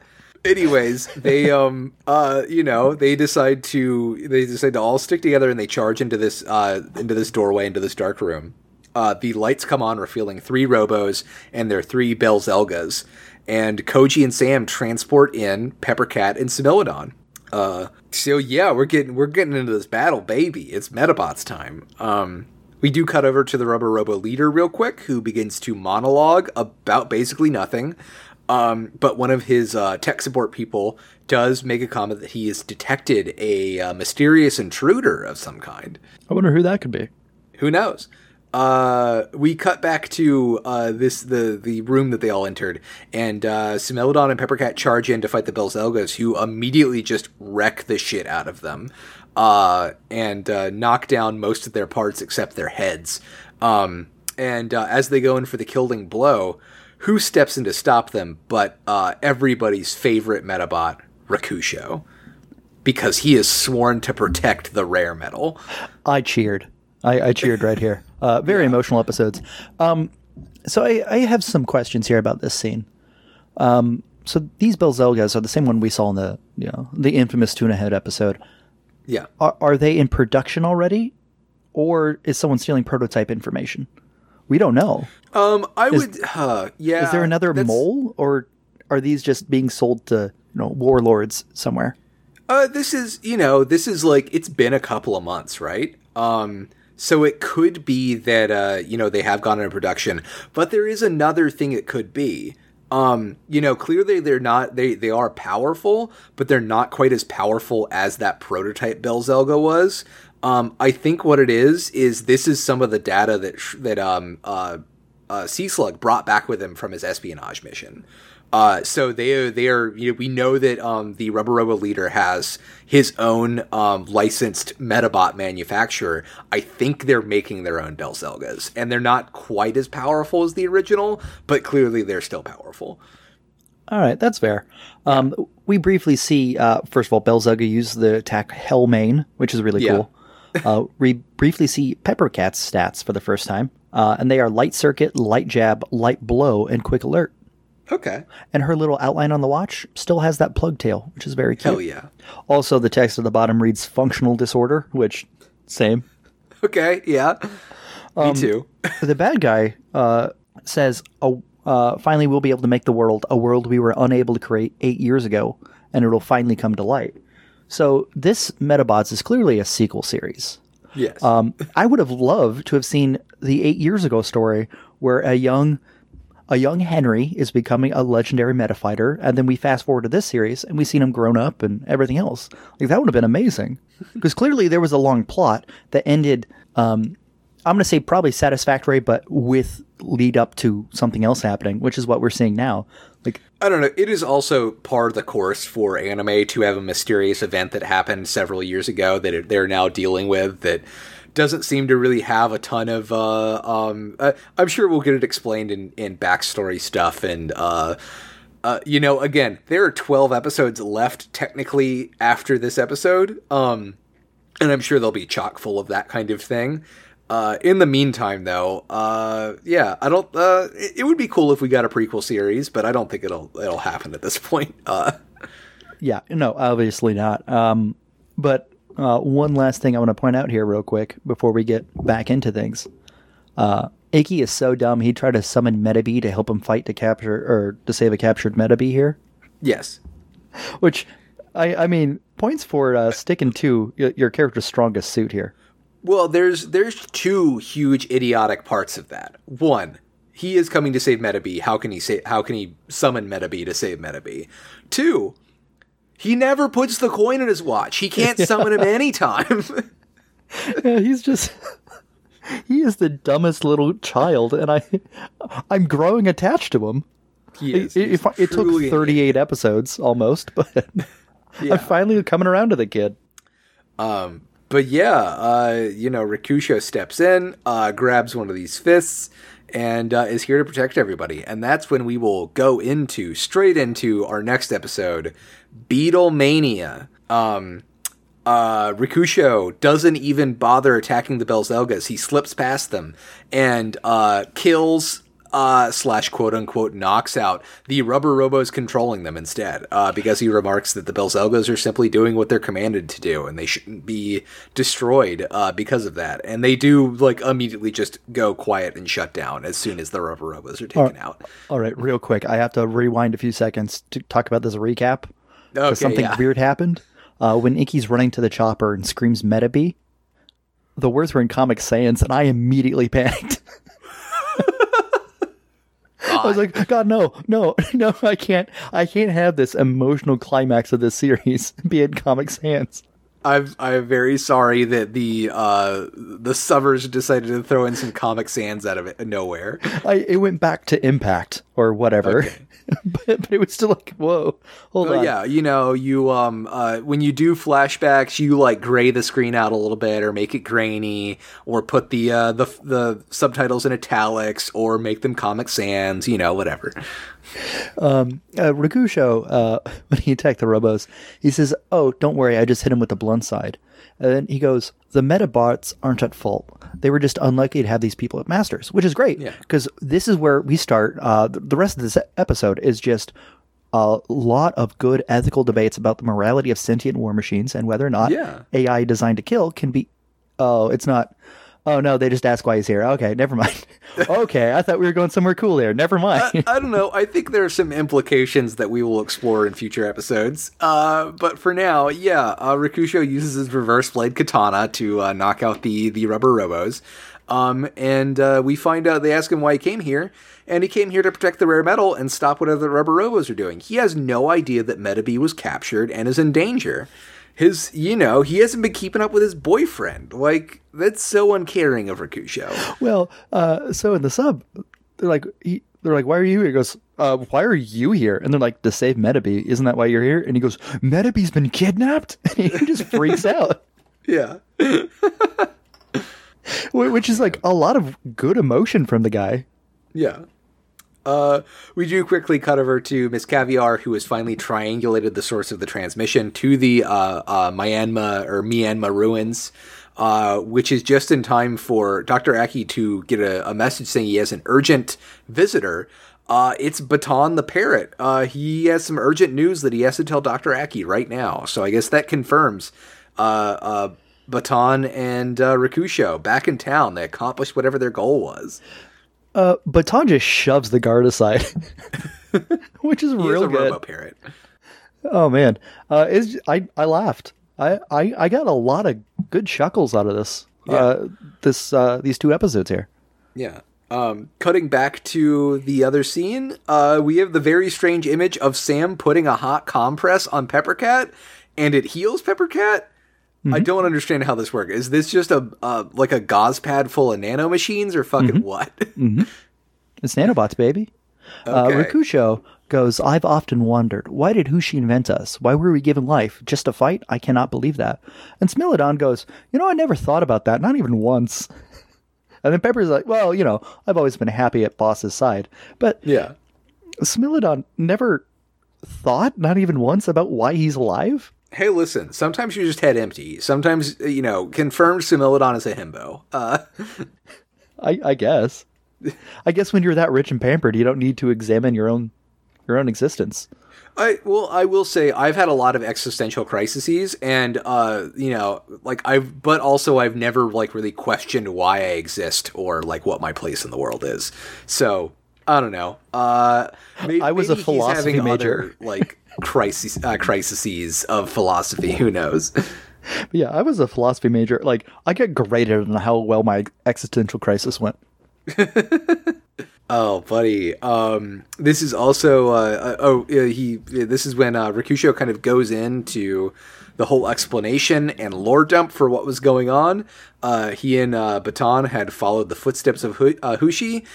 anyways, they um uh you know they decide to they decide to all stick together and they charge into this uh into this doorway into this dark room. Uh, the lights come on, revealing three Robos and their three Belzelgas. And Koji and Sam transport in Peppercat and Sumilidon. Uh, so yeah, we're getting we're getting into this battle, baby. It's Medabots time. Um, We do cut over to the Rubber Robo leader real quick, who begins to monologue about basically nothing. Um, but one of his uh, tech support people does make a comment that he has detected a uh, mysterious intruder of some kind. I wonder who that could be. Who knows? Uh, we cut back to uh, this the the room that they all entered, and uh, Sumilidon and Peppercat charge in to fight the Belzelgas, who immediately just wreck the shit out of them, uh, and uh, knock down most of their parts except their heads. Um, and uh, as they go in for the killing blow, who steps in to stop them? But uh, everybody's favorite Medabot, Rokusho, because he is sworn to protect the rare medal. I cheered. I, I cheered right here. Uh, very emotional episodes. Um, so I, I have some questions here about this scene. Um, so these Belzelgas are the same one we saw in the you know the infamous tuna head episode. Yeah. Are, are they in production already, or is someone stealing prototype information? We don't know. Um, I would. Uh, yeah. Is there another mole, or are these just being sold to you know warlords somewhere? Uh, this is you know this is like it's been a couple of months, right? Um, so it could be that uh, you know they have gone into production, but there is another thing it could be. Um, you know, clearly they're not they they are powerful, but they're not quite as powerful as that prototype Belzelga was. Um, I think what it is is this is some of the data that sh- that um uh, uh Sea Slug brought back with him from his espionage mission. Uh, so they they are you know, we know that um, the Rubber Robo leader has his own um, licensed Medabot manufacturer. I think they're making their own Belzelgas, and they're not quite as powerful as the original, but clearly they're still powerful. All right, that's fair. Um, we briefly see, uh, first of all, Belzelga use the attack Hellmane, which is really Yeah. cool. Uh, we briefly see Peppercat's stats for the first time, uh, and they are Light Circuit, Light Jab, Light Blow, and Quick Alert. Okay, And her little outline on the watch still has that plug tail, which is very cute. hell yeah. Also, the text at the bottom reads functional disorder, which, same. Okay, yeah. Me too. the bad guy uh, says, oh, uh, finally we'll be able to make the world a world we were unable to create eight years ago, and it'll finally come to light. So this Medabots is clearly a sequel series. Yes. Um, I would have loved to have seen the eight years ago story where a young a young Henry is becoming a legendary Medafighter, and then we fast forward to this series and we've seen him grown up and everything else. Like that would have been amazing. Because clearly there was a long plot that ended um, I'm gonna say probably satisfactory, but with lead up to something else happening, which is what we're seeing now. Like I don't know. It is also part of the course for anime to have a mysterious event that happened several years ago that they're now dealing with that doesn't seem to really have a ton of. Uh, um, uh, I'm sure we'll get it explained in, in backstory stuff and. Uh, uh, you know, again, there are 12 episodes left technically after this episode, um, and I'm sure they'll be chock full of that kind of thing. Uh, in the meantime, though, uh, yeah, I don't. Uh, it, it would be cool if we got a prequel series, but I don't think it'll it'll happen at this point. Uh, Yeah, no, obviously not. Um, but uh, one last thing I want to point out here, real quick, before we get back into things. Uh, Ikki is so dumb. He tried to summon Metabee to help him fight to capture or to save a captured Metabee here, yes, which I, I mean, points for uh, sticking to your character's strongest suit here. Well, there's there's two huge idiotic parts of that. One, he is coming to save Metabee. How can he say? How can he summon Metabee to save Metabee? Two, he never puts the coin in his watch. He can't summon him anytime. Yeah, he's just. He is the dumbest little child, and I, I'm growing attached to him. he It, is. He's it, it took 38 episodes almost, but Yeah. I'm finally coming around to the kid. Um, but yeah, uh, you know, Rokusho steps in, uh, grabs one of these fists, and uh, is here to protect everybody. And that's when we will go into straight into our next episode, Beetlemania. Um, uh, Rokusho doesn't even bother attacking the Belzelgas. He slips past them and uh, kills uh, slash quote unquote knocks out the rubber robos controlling them instead uh, because he remarks that the Belzelgas are simply doing what they're commanded to do and they shouldn't be destroyed uh, because of that. And they do like immediately just go quiet and shut down as soon as the rubber robos are taken out. All right, real quick, I have to rewind a few seconds to talk about this recap. 'cause Okay, something yeah. weird happened. Uh, when Ikki's running to the chopper and screams Metabee, the words were in Comic Sans, and I immediately panicked. I was like, God, no, no, no! I can't, I can't have this emotional climax of this series be in Comic Sans. I'm I'm very sorry that the uh, the subbers decided to throw in some Comic Sans out of it nowhere. I it went back to Impact or whatever, Okay. but, but it was still like, whoa, hold Well, on. yeah, you know, you um uh when you do flashbacks, you like gray the screen out a little bit, or make it grainy, or put the uh the the subtitles in italics, or make them Comic Sans, you know, whatever. Uh, Rokusho, uh, when he attacked the Robos, he says, "Oh, don't worry, I just hit him with the blunt side." And then he goes, "The Medabots aren't at fault. They were just unlucky to have these people as masters, which is great Yeah. because this is where we start. Uh, the, the rest of this episode is just." A lot of good ethical debates about the morality of sentient war machines and whether or not Yeah. AI designed to kill can be. Oh, it's not. Oh no, they just ask why he's here. Okay, never mind. okay, I thought we were going somewhere cool there. Never mind. I don't know. I think there are some implications that we will explore in future episodes. Uh, but for now, yeah, uh, Rokusho uses his reverse blade katana to uh, knock out the the rubber robos. Um, and uh, we find out they ask him why he came here, and he came here to protect the rare medal and stop whatever the rubber robos are doing. He has no idea that Metabee was captured and is in danger. His, you know, he hasn't been keeping up with his boyfriend. Like that's so uncaring of Rokusho. Well, uh, so in the sub, they're like, he, they're like, why are you here? He goes, uh, why are you here? And they're like, to save Metabee. Isn't that why you're here? And he goes, Metabee's been kidnapped? And he just freaks out, Yeah. which is like a lot of good emotion from the guy. Yeah. Uh, we do quickly cut over to Miss Caviar, who has finally triangulated the source of the transmission to the uh, uh, Myanmar or Myanmar ruins, uh, which is just in time for Dr. Aki to get a, a message saying he has an urgent visitor. Uh, it's Baton the parrot. Uh, he has some urgent news that he has to tell Dr. Aki right now. So I guess that confirms Baton and uh, Rokusho back in town. They accomplished whatever their goal was. Uh, Baton just shoves the guard aside, which is is real a good. robo parrot. Oh man, uh, it's, I I laughed. I, I I got a lot of good chuckles out of this. Uh, this uh, these two episodes here. Yeah. Um, cutting back to the other scene, uh, we have the very strange image of Sam putting a hot compress on Peppercat, and it heals Peppercat. I don't understand how this works. Is this just a uh, like a gauze pad full of nano machines, or fucking what? It's nanobots, baby. Uh, Okay. Rokusho goes, I've often wondered, why did Hushi invent us? Why were we given life? Just to fight? I cannot believe that. And Sumilidon goes, You know, I never thought about that, not even once. And then Pepper's like, Well, you know, I've always been happy at Boss's side. But yeah. Sumilidon never thought, not even once, about why he's alive? Hey, listen. Sometimes your just head empty. Sometimes you know, confirmed Sumilidon is a himbo. Uh, I, I guess. I guess when you're that rich and pampered, you don't need to examine your own your own existence. I well, I will say I've had a lot of existential crises, and uh, you know, like I've, but also I've never like really questioned why I exist or like what my place in the world is. So I don't know. Uh, maybe, I was a philosophy major. other, like crises, uh, crises of philosophy. Who knows? But yeah, I was a philosophy major. Like, I get graded on how well my existential crisis went. Oh, buddy. Um, this is also uh, uh, oh he. This is when uh, Rokusho kind of goes into the whole explanation and lore dump for what was going on. Uh, he and Baton had followed the footsteps of uh, Hushi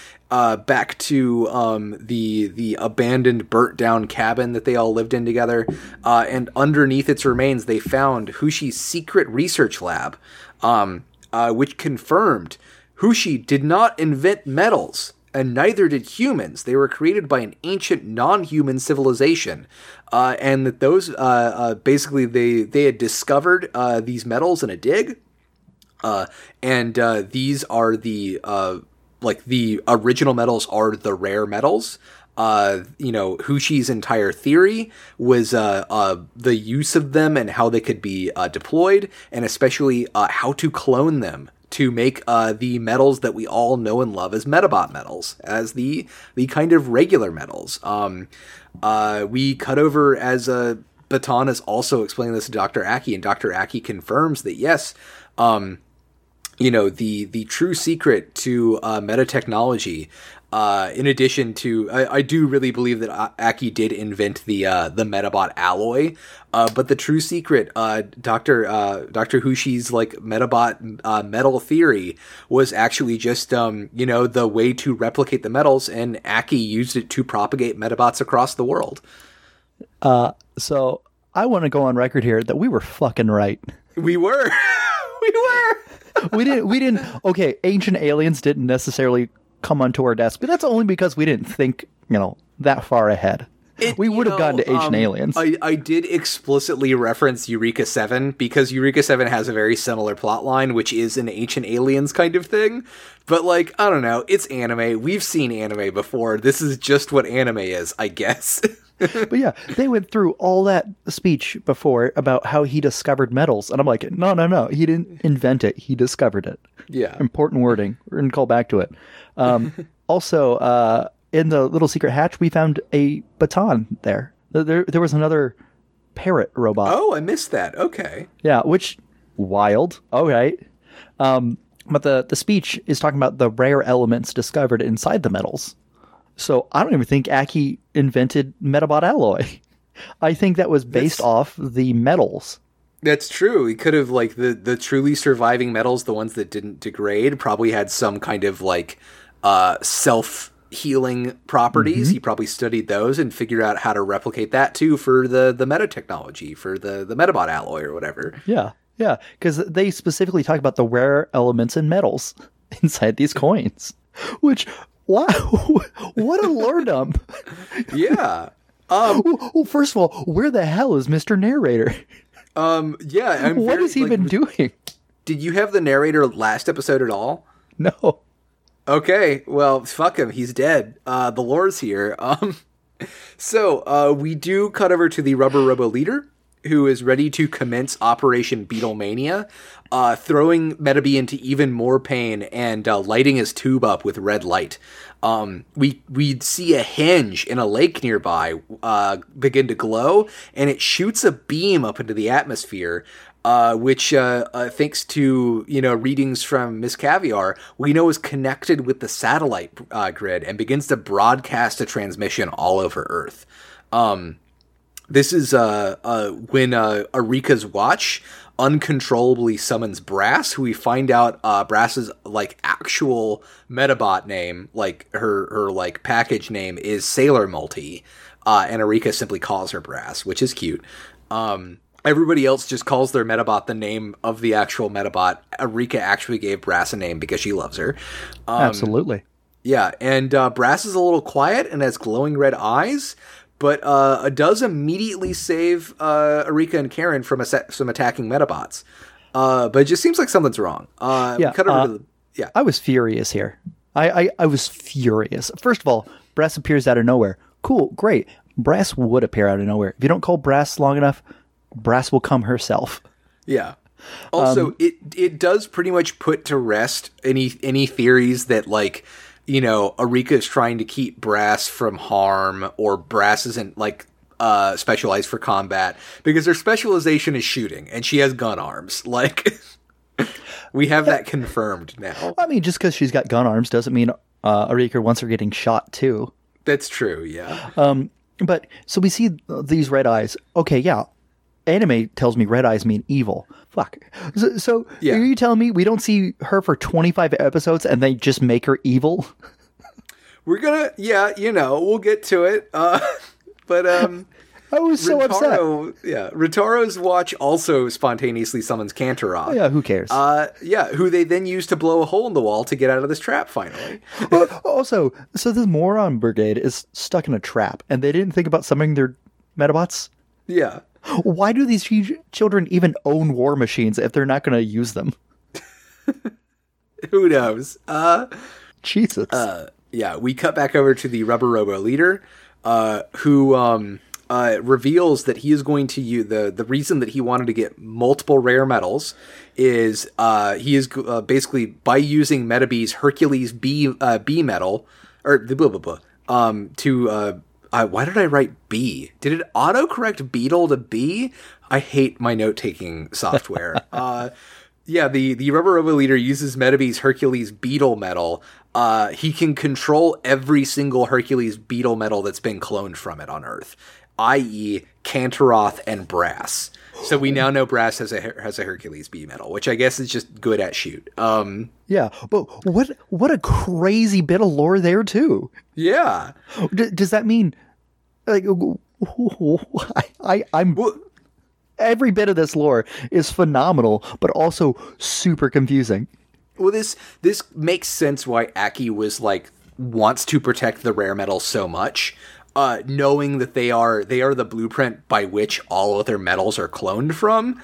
back to um, the the abandoned, burnt down cabin that they all lived in together. And underneath its remains, they found Hushi's secret research lab, um, which confirmed Hushi did not invent medals and neither did humans. They were created by an ancient non-human civilization, uh, and that those uh, uh, basically they they had discovered uh, these medals in a dig, uh, and uh, these are the like the original medals are the rare medals. You know, Hushi's entire theory was the use of them and how they could be deployed, and especially how to clone them to make uh, the medals that we all know and love as Medabot medals, as the the kind of regular medals. Um, uh, we cut over as uh, Baton is also explaining this to Dr. Aki, and Dr. Aki confirms that yes, um, you know the the true secret to uh, meta technology. Uh, in addition to, I, I, do really believe that Aki did invent the uh, the Medabot alloy, uh, but the true secret, uh, Doctor uh, Doctor Hushi's like Medabot uh, medal theory was actually just um, you know the way to replicate the medals, and Aki used it to propagate Medabots across the world. so I want to go on record here that we were fucking right. We were, we were we didn't. We didn't. Okay, ancient aliens didn't necessarily come onto our desk, but that's only because we didn't think, you know, that far ahead. It, we would have gotten to ancient um, aliens. I, I did explicitly reference Eureka 7 because Eureka 7 has a very similar plot line, which is an ancient aliens kind of thing. But, like, I don't know. It's anime. We've seen anime before. This is just what anime is, I guess. but yeah, they went through all that speech before about how he discovered medals. And I'm like, no, no, no. He didn't invent it. He discovered it. Yeah. Important wording. We're going to call back to it. Um, also, uh, in the little secret hatch, we found a baton there. There, there was another parrot robot. Oh, I missed that. Okay. Yeah, which wild. All right. Um, but the the speech is talking about the rare elements discovered inside the medals. So I don't even think Aki invented Medabot alloy. I think that was based That's... off the medals. That's true. He could have like the the truly surviving medals, the ones that didn't degrade, probably had some kind of like uh, self healing properties. Mm-hmm. He probably studied those and figured out how to replicate that too for the the meta technology for the the Medabot alloy or whatever. Yeah, yeah, because they specifically talk about the rare elements and metals inside these coins, which wow, what a lordom! yeah. Um, well, first of all, where the hell is Mister Narrator? Um, yeah, I'm what very, has he like, been doing? Did you have the narrator last episode at all? No. Okay, well, fuck him. He's dead. Uh, the lore's here. Um, so uh, we do cut over to the Rubber Robo leader, who is ready to commence Operation Beetlemania, uh, throwing Metabee into even more pain and uh, lighting his tube up with red light. Um, we we see a hinge in a lake nearby uh, begin to glow, and it shoots a beam up into the atmosphere. Uh, which, uh, uh, thanks to you know readings from Miss Caviar, we know is connected with the satellite grid and begins to broadcast a transmission all over Earth. Um, this is uh, uh, when uh, Erika's watch uncontrollably summons Brass, who we find out uh, Brass's like actual Medabot name, like her her like package name is Sailor Multi, uh, and Erika simply calls her Brass, which is cute. Um, everybody else just calls their Medabot the name of the actual Medabot. Erika actually gave Brass a name because she loves her. Um, Absolutely. Yeah, and uh, Brass is a little quiet and has glowing red eyes, but uh, does immediately save uh, Erika and Karin from some attacking Medabots. Uh, but it just seems like something's wrong. Uh, yeah, uh, the, yeah. I was furious here. I, I, I was furious. First of all, Brass appears out of nowhere. Cool, great. Brass would appear out of nowhere. If you don't call Brass long enough, Brass will come herself. Yeah. Also, um, it it does pretty much put to rest any any theories that like you know, Erika is trying to keep Brass from harm, or Brass isn't like uh, specialized for combat because her specialization is shooting, and she has gun arms. Like, we have that confirmed now. I mean, just because she's got gun arms doesn't mean uh, Erika wants her getting shot too. That's true. Yeah. Um, but so we see these red eyes. Okay, yeah. Anime tells me red eyes mean evil. Fuck. So, so yeah. are you telling me we don't see her for 25 episodes and they just make her evil? We're gonna, yeah, you know, we'll get to it. Uh, but um, I was so Rintaro, upset. Yeah, Rintaro's watch also spontaneously summons Kantaroth. Oh, yeah, who cares? Uh, yeah, who they then use to blow a hole in the wall to get out of this trap. Finally. well, also, so this moron brigade is stuck in a trap, and they didn't think about summoning their Medabots. Yeah. Why do these children even own war machines if they're not going to use them? Who knows? Uh, Jesus. Uh, yeah, we cut back over to the Rubber Robo leader, uh, who um, uh, reveals that he is going to use the the reason that he wanted to get multiple rare medals is uh, he is uh, basically by using Metabee's Hercules B uh, B medal or the blah blah blah um, to uh, why did I write B? Did it autocorrect Beetle to B? I hate my note taking software. uh, Yeah, the the Rubber Robo leader uses Metabee's Hercules beetle medal. Uh, he can control every single Hercules beetle medal that's been cloned from it on Earth, i.e., Kantaroth and Brass. So we now know Brass has a has a Hercules B medal, which I guess is just good at shoot. Um, Yeah, but what what a crazy bit of lore there too. yeah, D- does that mean like I, I I'm well, every bit of this lore is phenomenal, but also super confusing. well, this this makes sense why Aki was like wants to protect the rare medal so much, uh, knowing that they are they are the blueprint by which all other medals are cloned from.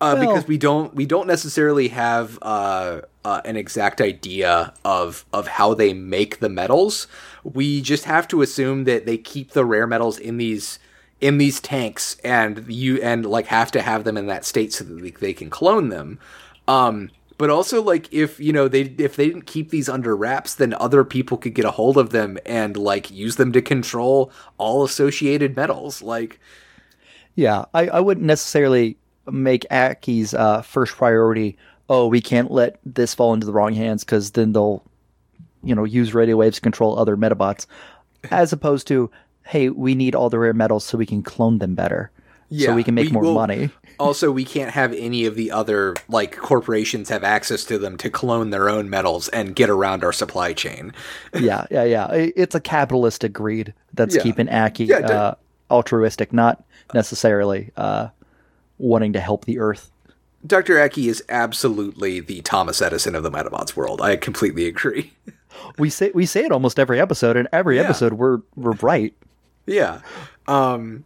Uh, Well- because we don't we don't necessarily have uh, uh, an exact idea of of how they make the medals. We just have to assume that they keep the rare medals in these in these tanks, and you and like have to have them in that state so that they, they can clone them. Um, but also like if you know they if they didn't keep these under wraps, then other people could get a hold of them and like use them to control all associated medals. Like Yeah, I, I wouldn't necessarily make Aki's uh, first priority. Oh, we can't let this fall into the wrong hands because then they'll, you know, use radio waves to control other Medabots, as opposed to, hey, we need all the rare medals so we can clone them better, so we can make more will- money. Also, we can't have any of the other like corporations have access to them to clone their own medals and get around our supply chain. yeah, yeah, yeah. It's a capitalistic greed that's Yeah. keeping Aki Yeah, uh, altruistic, not necessarily uh, wanting to help the Earth. Dr. Aki is absolutely the Thomas Edison of the Medabots world. I completely agree. We say we say it almost every episode, and every Yeah. episode we're we're right. Yeah. Um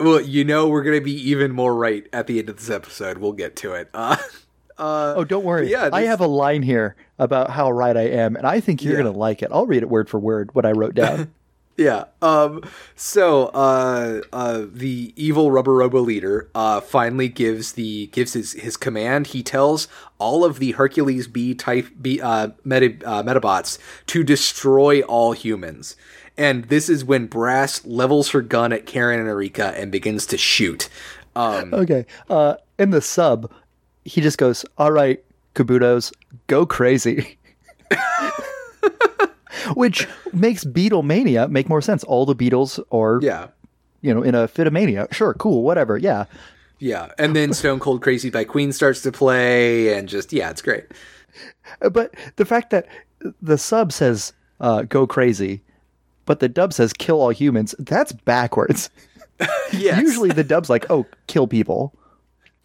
well, you know we're going to be even more right at the end of this episode. We'll get to it. Uh uh Oh, don't worry. Yeah, I have a line here about how right I am, and I think you're Yeah. going to like it. I'll read it word for word what I wrote down. Yeah. Um. So, uh, uh, the evil Rubber Robo leader, uh, finally gives the gives his his command. He tells all of the Hercules B type B uh, meta, uh Medabots to destroy all humans. And this is when Brass levels her gun at Karin and Erika and begins to shoot. Um. okay. Uh, in the sub, he just goes, "All right, Kabutos, go crazy." Which makes Beatlemania make more sense. All the Beatles are, Yeah. you know, in a fit of mania. Sure, cool, whatever. Yeah. Yeah. And then Stone Cold Crazy by Queen starts to play, and just yeah, it's great. But the fact that the sub says uh, "go crazy," but the dub says "kill all humans," that's backwards. Yes. Usually the dub's like, "Oh, kill people,"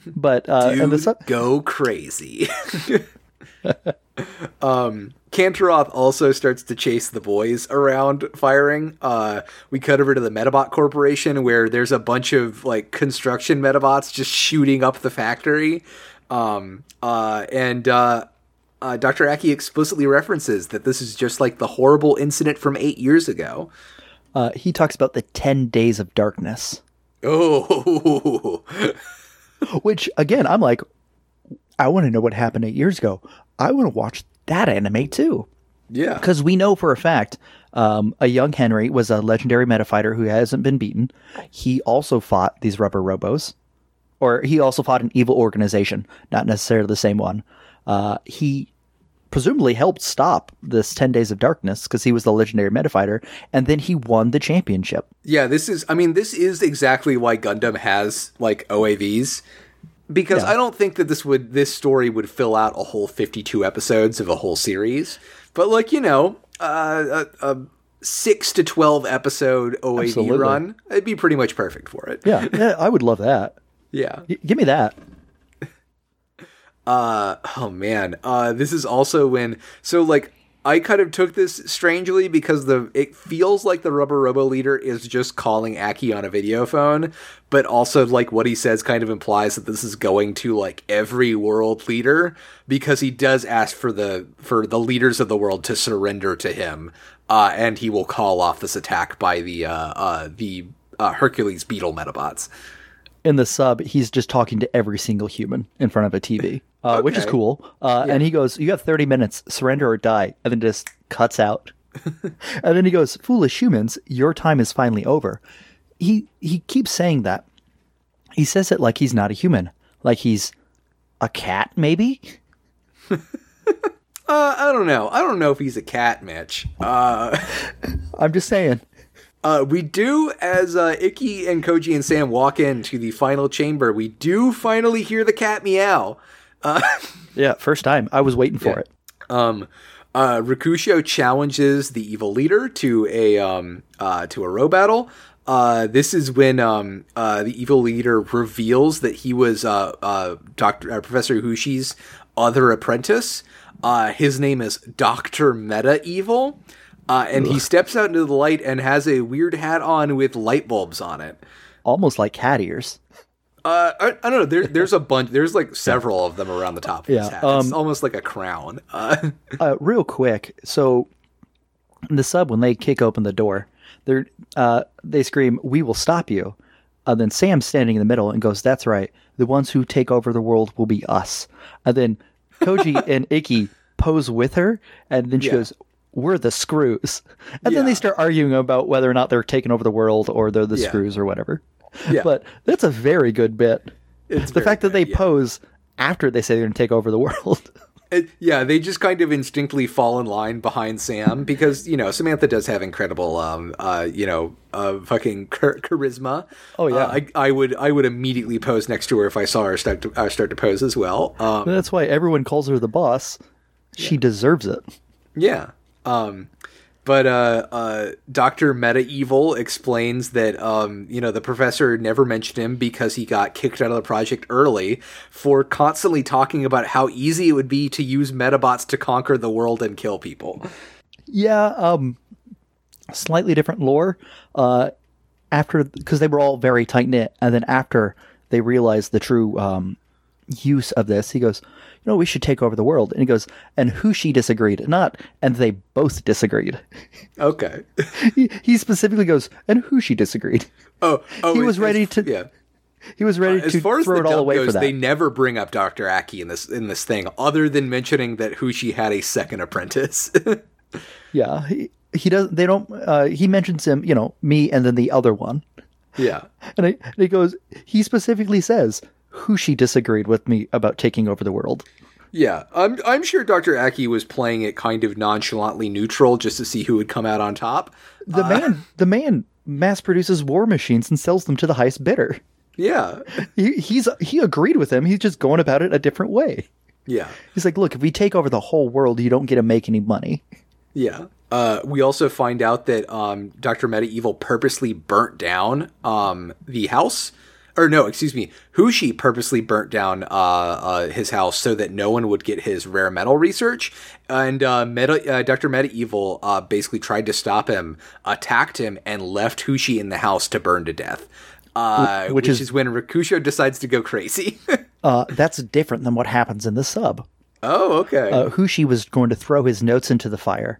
but uh, and the sub, go crazy. um, Kantaroth also starts to chase the boys around firing. Uh, we cut over to the Medabot Corporation where there's a bunch of like construction Medabots just shooting up the factory. Um, uh, and uh, uh, Dr. Aki explicitly references that this is just like the horrible incident from eight years ago. uh, he talks about the ten days of darkness, Oh, which again, I'm like, I want to know what happened eight years ago. I want to watch that anime too. yeah. because we know for a fact um, a young Henry was a legendary Medafighter who hasn't been beaten. He also fought these rubber robos, or he also fought an evil organization, not necessarily the same one. Uh, he presumably helped stop this 10 days of darkness because he was the legendary Medafighter and then he won the championship Yeah, this is. I mean, this is exactly why Gundam has like OAVs, because Yeah. I don't think that this would this story would fill out a whole fifty-two episodes of a whole series. But like you know, uh, a, a six to twelve episode OAV Absolutely. run, it'd be pretty much perfect for it. yeah, yeah i would love that Yeah. Give me that Uh oh man. Uh this is also when so like I kind of took this strangely because the it feels like the rubber robo leader is just calling Aki on a video phone, but also like what he says kind of implies that this is going to like every world leader because he does ask for the for the leaders of the world to surrender to him. Uh and he will call off this attack by the uh uh the uh, Hercules beetle medabots. in the sub, he's just talking to every single human in front of a TV, uh, which is cool. Uh, And he goes, "You have thirty minutes, surrender or die," and then just cuts out. and then he goes, "Foolish humans, your time is finally over." He he keeps saying that. He says it like he's not a human, like he's a cat, maybe. Uh, I don't know. I don't know if he's a cat, Mitch. Uh, I'm just saying. uh, we do, as uh, Ikki and Koji and Sam walk into the final chamber, we do finally hear the cat meow. Yeah, first time. I was waiting for Yeah. it. Um, uh, challenges the evil leader to a um, uh, to a Robattle. Uh, this is when um, uh, the evil leader reveals that he was uh, uh, Doctor uh, Professor Hushi's other apprentice. Uh, his name is Doctor Meta Evil, uh, and he steps out into the light and has a weird hat on with light bulbs on it. Almost like cat ears. Uh, I, I don't know. There, there's a bunch. There's like several of them around the top of his Yeah, hat. It's um, almost like a crown. Uh, Uh, real quick, so in the sub when they kick open the door, they uh, they scream, "We will stop you!" And then Sam's standing in the middle and goes, "That's right. The ones who take over the world will be us." And then Koji and Ikki pose with her, and then she Yeah. goes, "We're the screws." And then they start arguing about whether or not they're taking over the world or they're the Yeah. screws or whatever. Yeah. But that's a very good bit. It's the fact that they yeah. pose after they say they're going to take over the world. It- yeah, they just kind of instinctively fall in line behind Sam because you know Samantha does have incredible, um, uh, you know, uh, fucking char- charisma. Oh, yeah. Uh, I, I would, I would immediately pose next to her if I saw her start to uh, start to pose as well. Um, That's why everyone calls her the boss. She deserves it. Yeah. Um, but uh, uh, Doctor Meta Evil explains that um, you know the professor never mentioned him because he got kicked out of the project early for constantly talking about how easy it would be to use Medabots to conquer the world and kill people. Yeah, um, slightly different lore. Uh, after because they were all very tight knit, and then after they realized the true um, use of this, he goes, "You know, we should take over the world." And he goes, "And Hushi disagreed? Not." And they both disagreed. Okay. he, he specifically goes, "And Hushi disagreed." Oh, oh He was ready to Yeah. He was ready As to far as throw it all away goes, for that. they never bring up Doctor Aki in this in this thing, other than mentioning that Hushi had a second apprentice. Yeah, he, he does. They don't. Uh, he mentions him, you know, me, and then the other one. yeah. And, I, and he goes, he specifically says, Hushi disagreed with me about taking over the world. Yeah, I'm I'm sure Dr. Aki was playing it kind of nonchalantly neutral just to see who would come out on top. The man, the man mass produces war machines and sells them to the highest bidder. Yeah. He, he's he agreed with him. He's just going about it a different way. Yeah. He's like, look, if we take over the whole world, you don't get to make any money. Yeah. Uh, we also find out that um, Dr. Meta Evil purposely burnt down um, the house. Or no, excuse me. Hushi purposely burnt down uh, uh, his house so that no one would get his rare medal research. And uh, Meta, uh, Dr. Meta Evil uh, basically tried to stop him, attacked him, and left Hushi in the house to burn to death. Uh, Which which is- is, when Rokusho decides to go crazy. Uh, that's different than what happens in the sub. oh, okay. Uh, Hushi was going to throw his notes into the fire,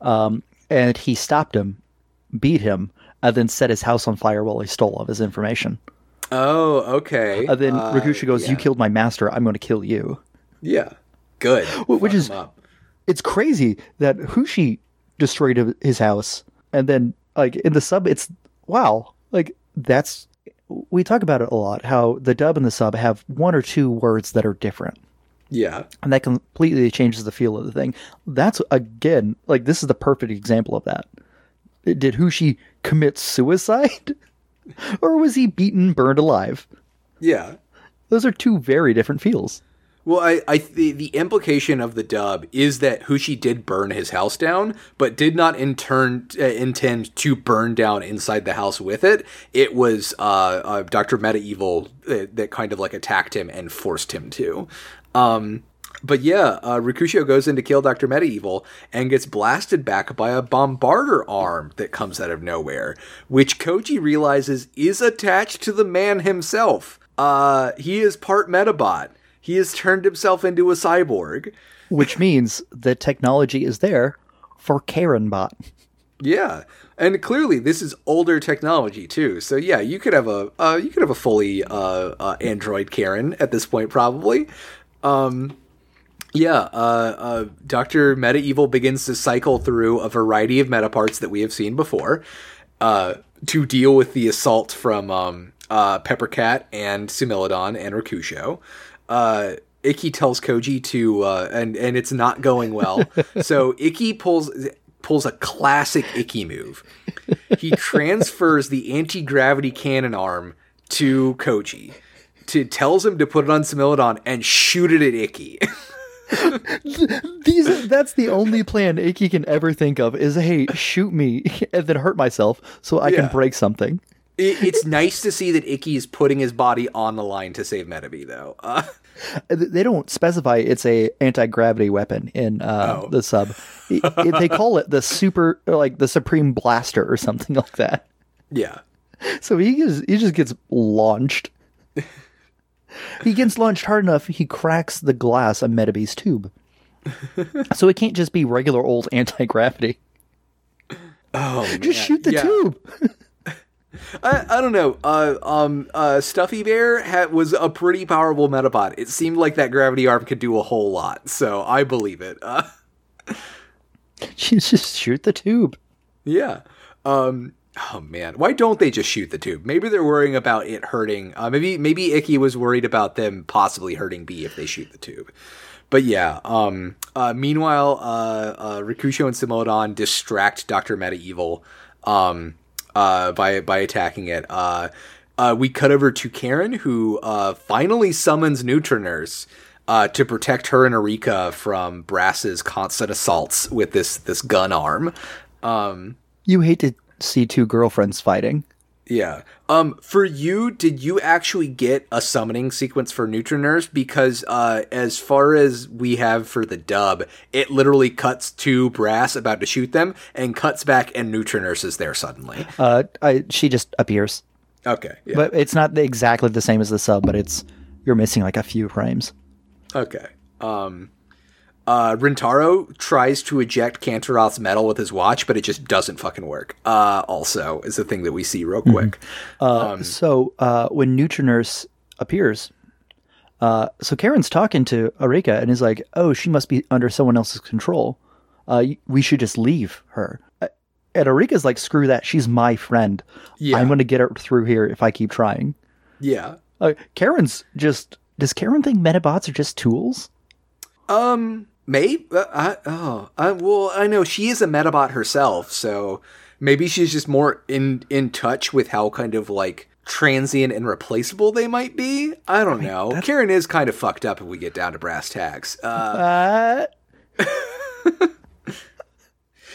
um, and he stopped him, beat him, and then set his house on fire while he stole all of his information. Oh, okay. And then Uh, Rokusho goes, yeah. "You killed my master. I'm going to kill you." Yeah. Good. which Fuck is- It's crazy that Hushi destroyed his house, and then like in the sub, it's wow, like that's we talk about it a lot. How the dub and the sub have one or two words that are different, Yeah. and that completely changes the feel of the thing. That's again, like this is the perfect example of that. Did Hushi commit suicide, or was he beaten, burned alive? Yeah. Those are two very different feels. Well, I, I the, the implication of the dub is that Hushi did burn his house down, but did not in turn uh, intend to burn down inside the house with it. It was uh, uh, Doctor Meta Evil uh, that kind of like attacked him and forced him to. Um, but yeah, uh, Rokusho goes in to kill Dr. Meta Evil and gets blasted back by a bombarder arm that comes out of nowhere, which Koji realizes is attached to the man himself. Uh, he is part Medabot. He has turned himself into a cyborg. which means the technology is there for Karenbot. Yeah, and clearly this is older technology too. So yeah, you could have a uh, you could have a fully uh, uh, Android Karin at this point probably. Um, yeah, uh, uh, Doctor Meta Evil begins to cycle through a variety of meta parts that we have seen before uh, to deal with the assault from um, uh, Peppercat and Sumilidon and Rokusho. Uh, Ikki tells Koji to, uh, and and it's not going well. so Ikki pulls pulls a classic Ikki move. He transfers the anti gravity cannon arm to Koji. To tells him to put it on Sumilidon and shoot it at Ikki. These that's the only plan Ikki can ever think of is hey, shoot me and then hurt myself so I Yeah. can break something. It, it's nice to see that Ikki is putting his body on the line to save Metabee, though. Uh, They don't specify it's a anti gravity weapon in uh, Oh. the sub. It- it- they call it the super, like the supreme blaster or something like that. yeah. So he just he just gets launched. he gets launched hard enough, he cracks the glass of Metabee's tube. so it can't just be regular old anti gravity. Oh, Just man. shoot the Yeah. tube. I, I don't know. Uh, um, uh, Stuffy Bear had, was a pretty powerful Medabot. It seemed like that gravity arm could do a whole lot, so I believe it. Uh, just shoot the tube. yeah. Um, oh man, why don't they just shoot the tube? Maybe they're worrying about it hurting. Uh, maybe maybe Ikki was worried about them possibly hurting B if they shoot the tube. But yeah. Um. Uh. Meanwhile, uh, uh Rokusho and Sumilidon distract Doctor Meta. Um. Uh. By by attacking it. Uh. We cut over to Karin, who finally summons Neutranurse uh, to protect her and Erika from Brass's constant assaults with this this gun arm. Um, You hate to see two girlfriends fighting. yeah. Um, for you, did you actually get a summoning sequence for Neutranurse? Because uh, as far as we have for the dub, it literally cuts to Brass about to shoot them and cuts back, and Neutranurse is there suddenly. Uh, I, she just appears, Okay. Yeah. but it's not exactly the same as the sub. But it's you're missing like a few frames. Okay. Um, uh, Rintaro tries to eject Kantaroth's medal with his watch, but it just doesn't fucking work. Uh, also, is the thing that we see real quick. Uh, so uh, when Neutranurse appears, uh, so Karin's talking to Erika and is like, "Oh, she must be under someone else's control. Uh, we should just leave her." And Erika's like, "Screw that. She's my friend. Yeah. I'm going to get her through here if I keep trying." Yeah. Uh, Karin's just. Does Karin think Medabots are just tools? Um, maybe. Uh, I, oh, I, well, I know she is a Medabot herself, so maybe she's just more in in touch with how kind of like transient and replaceable they might be. I don't know. Karin is kind of fucked up if we get down to brass tacks. Uh, Uh,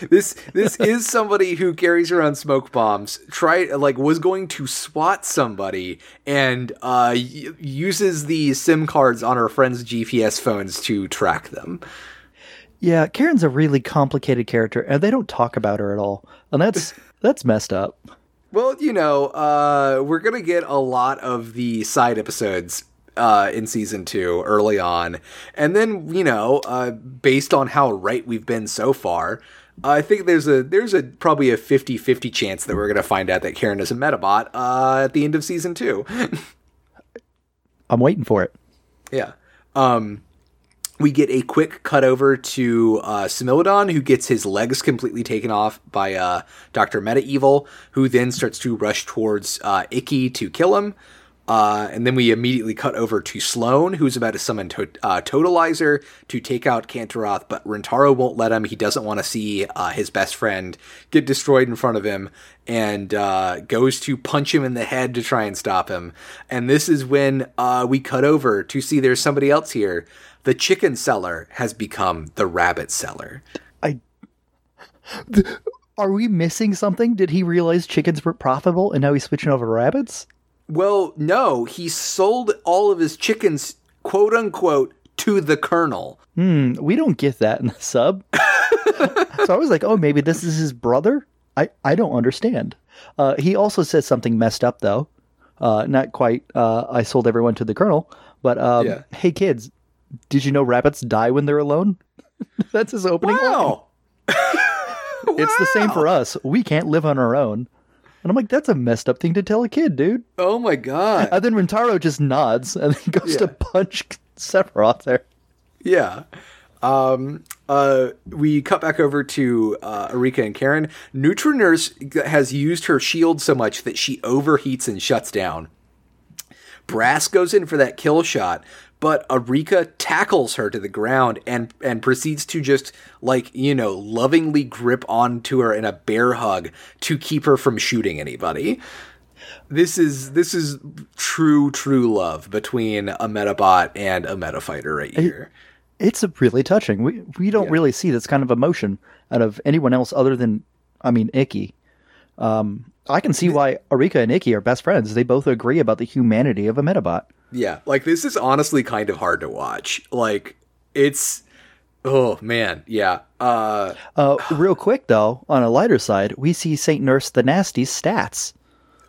this this is somebody who carries around smoke bombs. Try like was going to swat somebody and uh, y- uses the SIM cards on her friends' GPS phones to track them. yeah, Karin's a really complicated character, and they don't talk about her at all, and that's that's messed up. Well, you know, uh, we're gonna get a lot of the side episodes uh, in season two early on, and then you know, uh, based on how right we've been so far, I think there's a there's a probably a 50-50 chance that we're gonna find out that Karin is a Medabot uh, at the end of season two. I'm waiting for it. Yeah. Um, we get a quick cut over to uh, Sumilidon, who gets his legs completely taken off by uh, Dr. Meta Evil, who then starts to rush towards uh, Ikki to kill him. Uh, and then we immediately cut over to Sloan, who's about to summon to- uh, Totalizer to take out Kantaroth, but Rintaro won't let him. He doesn't want to see uh, his best friend get destroyed in front of him, and uh, goes to punch him in the head to try and stop him. And this is when uh, we cut over to see there's somebody else here. The chicken seller has become the rabbit seller. I. Are we missing something? Did he realize chickens were profitable and now he's switching over to rabbits? Well, no, he sold all of his chickens, quote unquote, to the colonel. Hmm, we don't get that in the sub. so I was like, oh, maybe this is his brother? I, I don't understand. Uh, he also says something messed up, though. Uh, not quite, uh, I sold everyone to the colonel, but um, Yeah. hey, kids, did you know rabbits die when they're alone? That's his opening line. Wow. It's the same for us. We can't live on our own. And I'm like, that's a messed up thing to tell a kid, dude. Oh my god. And then Rintaro just nods and then goes to punch Sephiroth there. Yeah. Um, uh, we cut back over to uh, Erika and Karin. Neutranurse has used her shield so much that she overheats and shuts down. Brass goes in for that kill shot, but Erika tackles her to the ground and and proceeds to just like you know lovingly grip onto her in a bear hug to keep her from shooting anybody. This is this is true true love between a Medabot and a Medafighter right here. It's a really touching. We we don't Yeah. really see this kind of emotion out of anyone else other than, I mean, Ikki. Um, I can see why Erika and Ikki are best friends. They both agree about the humanity of a Medabot. Yeah, like this is honestly kind of hard to watch. Like it's oh man, yeah. Uh Uh, real quick though, on a lighter side, we see Saint Nurse the Nasty's stats.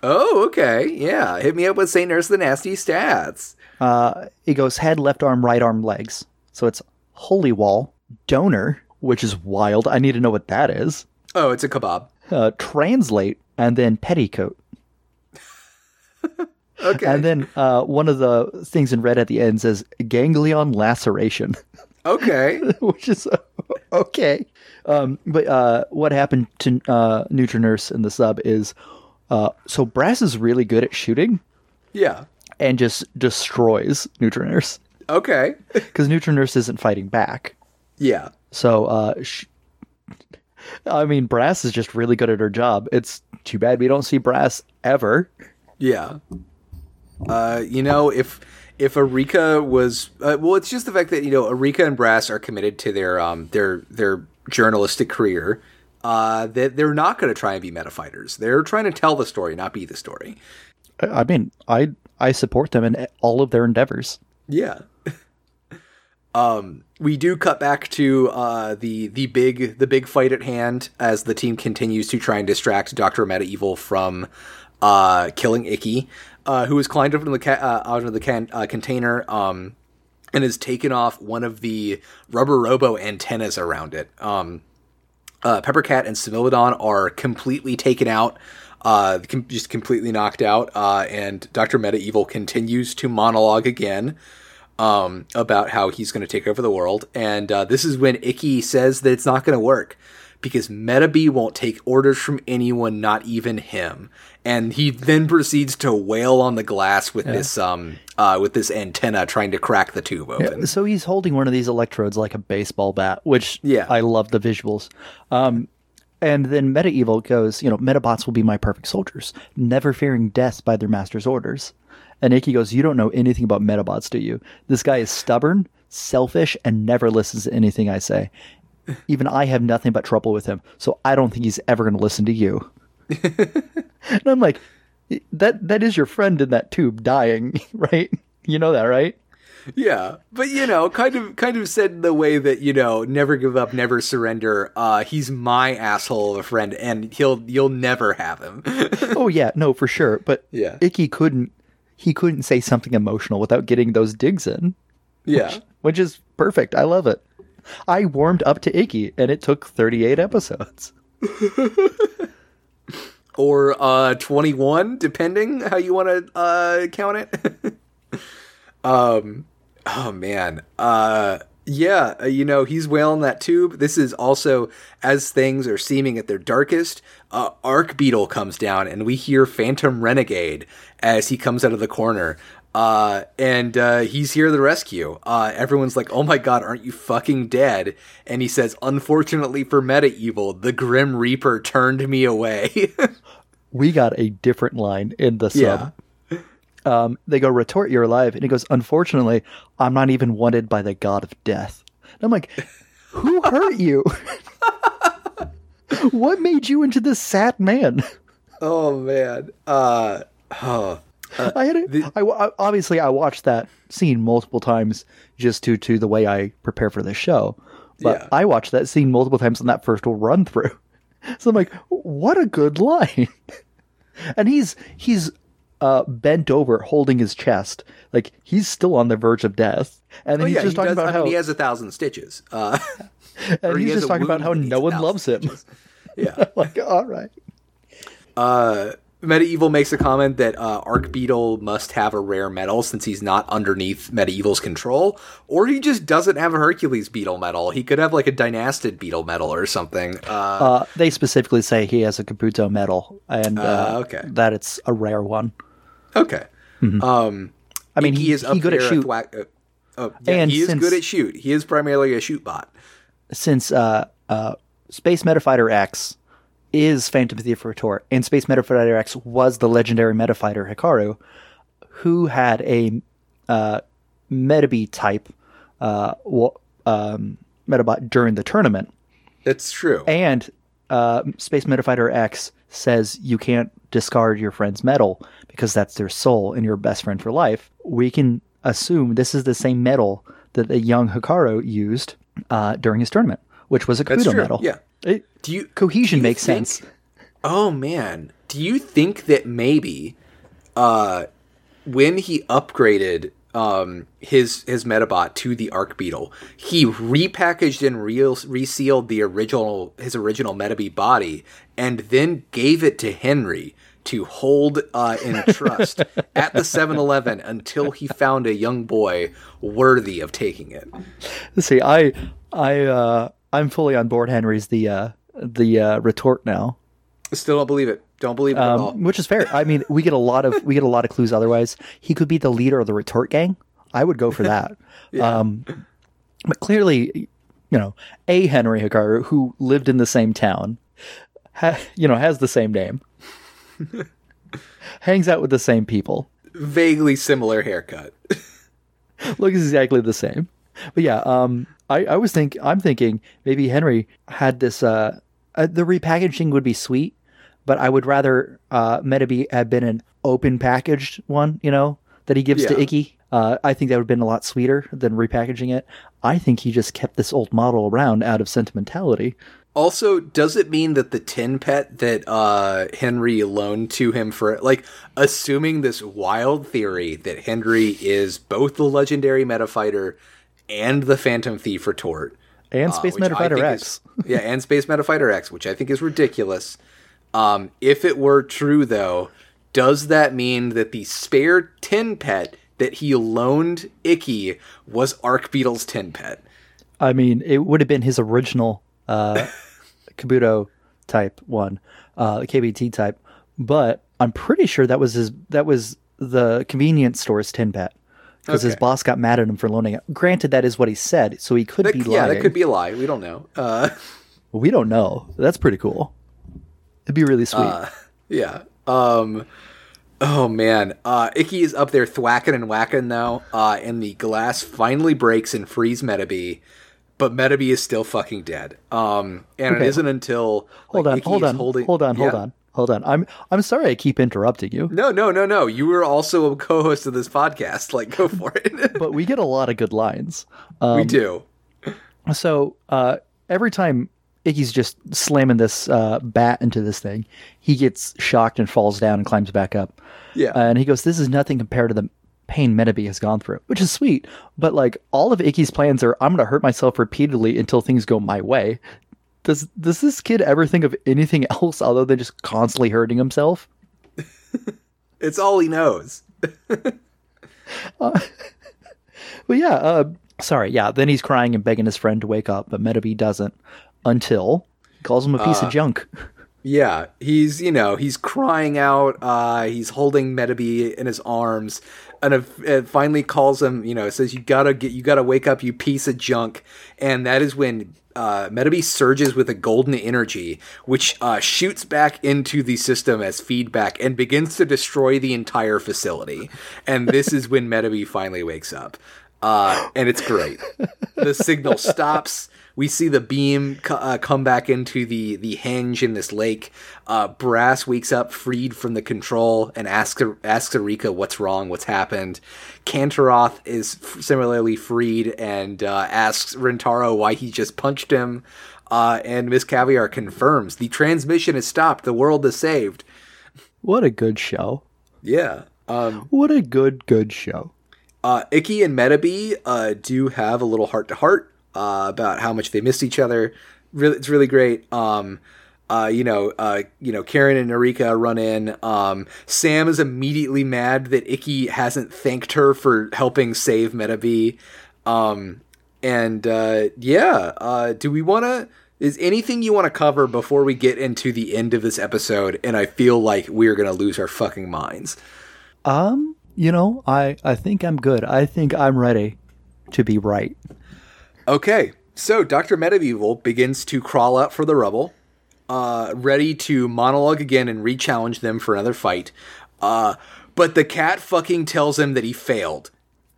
oh, okay. Yeah, hit me up with Saint Nurse the Nasty stats. Uh, it goes head, left arm, right arm, legs. So it's Holy Wall, Donor, which is wild. I need to know what that is. Oh, it's a kebab. Uh, translate, and then petticoat. Okay. And then uh, one of the things in red at the end says ganglion laceration, okay. which is okay. Um, but uh, what happened to uh, Neutranurse in the sub is uh, so Brass is really good at shooting Yeah. and just destroys Neutranurse Okay. because Neutranurse isn't fighting back. Yeah. So, uh, sh- I mean, Brass is just really good at her job. It's too bad we don't see Brass ever. Yeah. Uh, you know, if if Erika was uh, well, it's just the fact that you know Erika and Brass are committed to their um their their journalistic career. Uh, that they're not going to try and be meta fighters. They're trying to tell the story, not be the story. I I mean, I I support them in all of their endeavors. Yeah. um, we do cut back to uh, the the big the big fight at hand as the team continues to try and distract Doctor Meta Evil from uh, killing Ikki, uh, who has climbed up into the ca- uh, out of the can- uh, container um, and has taken off one of the rubber robo antennas around it. Um, uh, Peppercat and Sumilidon are completely taken out, uh, com- just completely knocked out, uh, and Dr. Meta Evil continues to monologue again um, about how he's going to take over the world. And this is when Ikki says that it's not going to work because Metabee won't take orders from anyone, not even him. And he then proceeds to wail on the glass with this um uh, with this antenna, trying to crack the tube open. So he's holding one of these electrodes like a baseball bat, which Yeah. I love the visuals. Um, and then Meta Evil goes, you know, Medabots will be my perfect soldiers, never fearing death by their master's orders. And Ikki goes, You don't know anything about Medabots, do you? This guy is stubborn, selfish, and never listens to anything I say. Even I have nothing but trouble with him, so I don't think he's ever going to listen to you. and I'm like, that that is your friend in that tube dying, right? You know that, right? Yeah, but you know, kind of, kind of said in the way that you know, never give up, never surrender. Uh, he's my asshole of a friend, and he'll, you'll never have him. oh yeah, no, for sure. But Yeah. Ikki couldn't he couldn't say something emotional without getting those digs in, yeah, which is perfect. I love it. I warmed up to Ikki, and it took 38 episodes. or uh, twenty-one, depending how you want to uh, count it. um, oh man, uh. Yeah, uh, you know, he's wailing that tube. This is also, as things are seeming at their darkest, uh, Arc Beetle comes down and we hear Phantom Renegade as he comes out of the corner. Uh, and uh, he's here to the rescue. Uh, everyone's like, oh my god, aren't you fucking dead? And he says, unfortunately for Meta Evil, the Grim Reaper turned me away. We got a different line in the yeah. sub. Um, they go retort, "You're alive," and he goes, "Unfortunately, I'm not even wanted by the god of death." And I'm like, "Who hurt you? what made you into this sad man?" Oh man. Uh, oh. I had a, I, I- obviously I watched that scene multiple times just to to the way I prepare for this show. But Yeah. I watched that scene multiple times on that first run through. So I'm like, what a good line. and he's he's uh, bent over holding his chest. Like he's still on the verge of death. And then Oh, he's yeah, just he talking does- about I how mean, he has a thousand stitches. Uh, and or he he's just talking about how no one loves him. yeah. like, all right. Uh, Meta Evil makes a comment that uh, Arc Beetle must have a rare medal since he's not underneath Meta Evil's control, or he just doesn't have a Hercules beetle medal. He could have like a dynastid beetle medal or something. Uh, Uh, they specifically say he has a Kabuto medal and uh, Uh, okay. that it's a rare one. okay. Um, I mean, Ikki he, is he good at shoot. thwack- uh, oh, yeah, And he is since- good at shoot. He is primarily a shoot bot. since uh, uh, Space Medafighter X is Phantom Thief Retort, and Space Medafighter X was the legendary Medafighter Hikaru, who had a uh, Metabee type uh, um, Medabot during the tournament. It's true. And uh, Space Medafighter X says you can't discard your friend's medal because that's their soul and your best friend for life. We can assume this is the same medal that the young Hikaru used uh, during his tournament, which was a true. medal. Yeah. It- Do you cohesion do you makes think- sense. Oh man, do you think that maybe uh when he upgraded um his his Medabot to the Arc Beetle, he repackaged and re- resealed the original his original Metabee body and then gave it to Henry to hold uh, in trust at the 7-Eleven until he found a young boy worthy of taking it. See, I, I, uh, I'm fully on board. Henry's the uh, the uh, retort now, Still don't believe it. Don't believe it at all. um, which is fair. I mean, we get a lot of we get a lot of clues. Otherwise, he could be the leader of the retort gang. I would go for that. um, but clearly, you know, a Henry Hikaru who lived in the same town, ha, you know, has the same name, hangs out with the same people. Vaguely similar haircut. looks exactly the same. But yeah, um, I, I was think I'm thinking maybe Henry had this. Uh, uh, the repackaging would be sweet, but I would rather uh, Metabee had been an open packaged one. You know that he gives to Yeah. Ikki. Uh, I think that would have been a lot sweeter than repackaging it. I think he just kept this old model around out of sentimentality. Also, does it mean that the tin pet that uh, Henry loaned to him for, like, assuming this wild theory that Henry is both the legendary medafighter and the Phantom Thief retort, And uh, Space I Medafighter X. is- yeah, and Space Medafighter X, which I think is ridiculous. Um, if it were true, though, does that mean that the spare tin pet that he loaned Ikki was Arc Beetle's tin pet? I mean, it would have been his original uh, Kabuto type one, uh, KBT type, but I'm pretty sure that was his. That was the convenience store's tin pet because his boss got mad at him for loaning it. Granted, that is what he said, so he could That- be lying. yeah, that could be a lie. We don't know. Uh, We don't know. That's pretty cool. It'd be really sweet. Yeah. Um Oh man. Uh Ikki is up there thwacking and whacking now, uh, and the glass finally breaks and frees Metabee, but Metabee is still fucking dead. Um and Okay. it isn't until hold like, on, Ikki hold on, holding- hold on, hold Yeah. on, hold on. I'm I'm sorry I keep interrupting you, No, no, no, no. You were also a co-host of this podcast. Like go for it. but we get a lot of good lines. Um, we do. So uh, every time Ikki's just slamming this uh, bat into this thing, he gets shocked and falls down and climbs back up. Yeah. and he goes, "This is nothing compared to the pain Metabee has gone through," which is sweet. But like all of Ikki's plans are, I'm going to hurt myself repeatedly until things go my way. Does does this kid ever think of anything else other than just constantly hurting himself? It's all he knows. Well, yeah. Uh, sorry. Yeah. Then he's crying and begging his friend to wake up, but Metabee doesn't until he calls him a piece of junk. Yeah, he's you know he's crying out. Uh, he's holding Metabee in his arms, and it, finally calls him. You know, says you gotta get you gotta wake up, you piece of junk. And that is when uh, Metabee surges with a golden energy, which uh, shoots back into the system as feedback and begins to destroy the entire facility. And this is when Metabee finally wakes up, uh, and it's great. The signal stops. We see the beam co- uh, come back into the the hinge in this lake. Uh, Brass wakes up, freed from the control, and asks asks Erika what's wrong, what's happened. Kantaroth is f- similarly freed and uh, asks Rintaro why he just punched him. Uh, and Miss Caviar confirms the transmission is stopped. The world is saved. What a good show. Yeah. Um, What a good, good show. Uh, Ikki and Metabee uh, do have a little heart to heart about how much they missed each other. Really, it's really great. Um, uh, you know, uh, you know, Karin and Erika run in. Um, Sam is immediately mad that Ikki hasn't thanked her for helping save Metabee. Um, and uh, yeah, uh, do we want to? Is anything you want to cover before we get into the end of this episode? And I feel like we're gonna lose our fucking minds. Um, you know, I I think I'm good. I think I'm ready to be right. Okay, so Dr. Meta Evil begins to crawl out for the rubble, uh, ready to monologue again and re challenge them for another fight. Uh, but the cat fucking tells him that he failed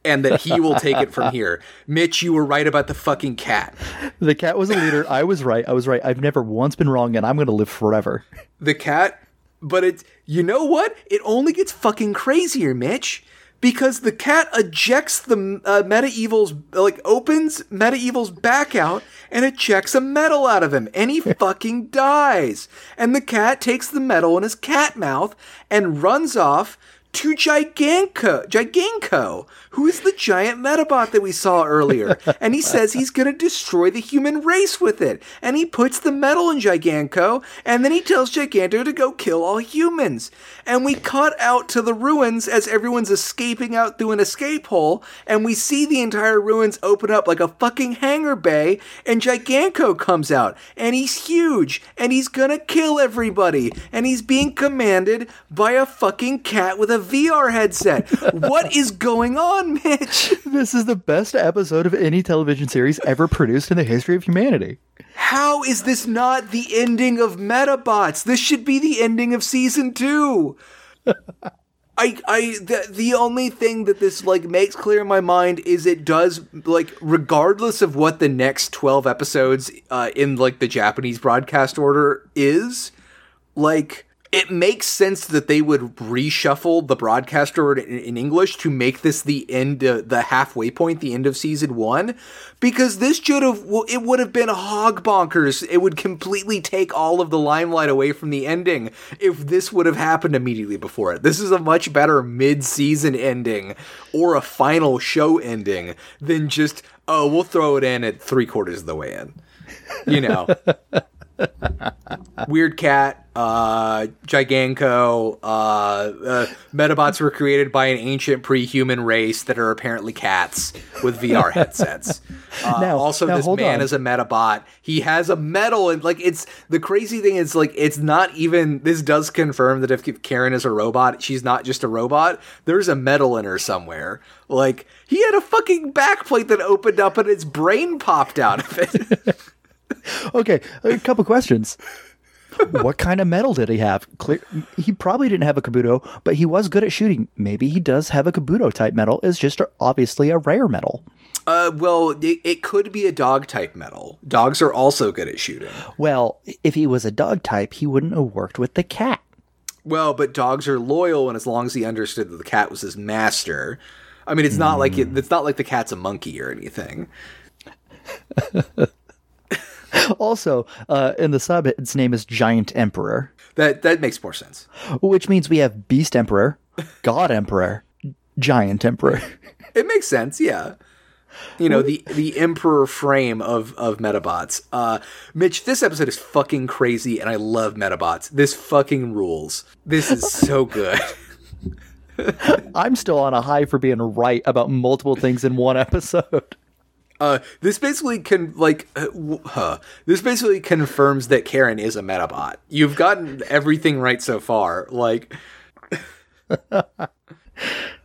and that he will take it from here. Mitch, you were right about the fucking cat. The cat was a leader. I was right. I was right. I've never once been wrong, and I'm going to live forever. The cat, but it's, you know what? It only gets fucking crazier, Mitch. Because the cat ejects the uh, Meta Evil's, like, opens Meta Evil's back out and it ejects a medal out of him, and he fucking dies. And the cat takes the medal in his cat mouth and runs off to Giganco, Giganco, who is the giant Medabot that we saw earlier. and he says he's going to destroy the human race with it. And he puts the medal in Giganco, and then he tells Giganto to go kill all humans. And we cut out to the ruins as everyone's escaping out through an escape hole, and we see the entire ruins open up like a fucking hangar bay, and Giganco comes out, and he's huge, and he's gonna kill everybody, and he's being commanded by a fucking cat with a VR headset. what is going on, Mitch? This is the best episode of any television series ever produced in the history of humanity. How is this not the ending of Medabots? This should be the ending of season two. I, I, the, the only thing that this like makes clear in my mind is it does like regardless of what the next twelve episodes uh, in like the Japanese broadcast order is, like it makes sense that they would reshuffle the broadcast order in, in English to make this the end, uh, the halfway point, the end of season one, because this should have, it would have been hog bonkers. It would completely take all of the limelight away from the ending if this would have happened immediately before it. This is a much better mid-season ending or a final show ending than just, oh, we'll throw it in at three quarters of the way in. You know. Weird Cat, uh, Giganco, uh, uh, Medabots were created by an ancient pre-human race that are apparently cats with VR headsets. Uh, Now- also, now this man on. is a Medabot. He has a medal, and like it's the crazy thing is like it's not even. This does confirm that if Karin is a robot, she's not just a robot. There's a medal in her somewhere. Like he had a fucking backplate that opened up and its brain popped out of it. Okay, a couple questions. what kind of medal did he have? Clear, he probably didn't have a Kabuto, but he was good at shooting. Maybe he does have a Kabuto type medal. It's just a, obviously a rare medal. Uh, well, it, it could be a dog type medal. Dogs are also good at shooting. Well, if he was a dog type, he wouldn't have worked with the cat. Well, but dogs are loyal, and as long as he understood that the cat was his master, I mean, it's not like it, it's not like the cat's a monkey or anything. Also, uh, in the sub, its name is Giant Emperor, That that makes more sense. which means we have Beast Emperor, God Emperor, Giant Emperor. It makes sense, yeah. You know the the emperor frame of of Medabots. Uh, Mitch, this episode is fucking crazy, and I love Medabots. This fucking rules. This is so good. I'm still on a high for being right about multiple things in one episode. Uh, this basically can like uh, this basically confirms that Karin is a Medabot. You've gotten everything right so far. Like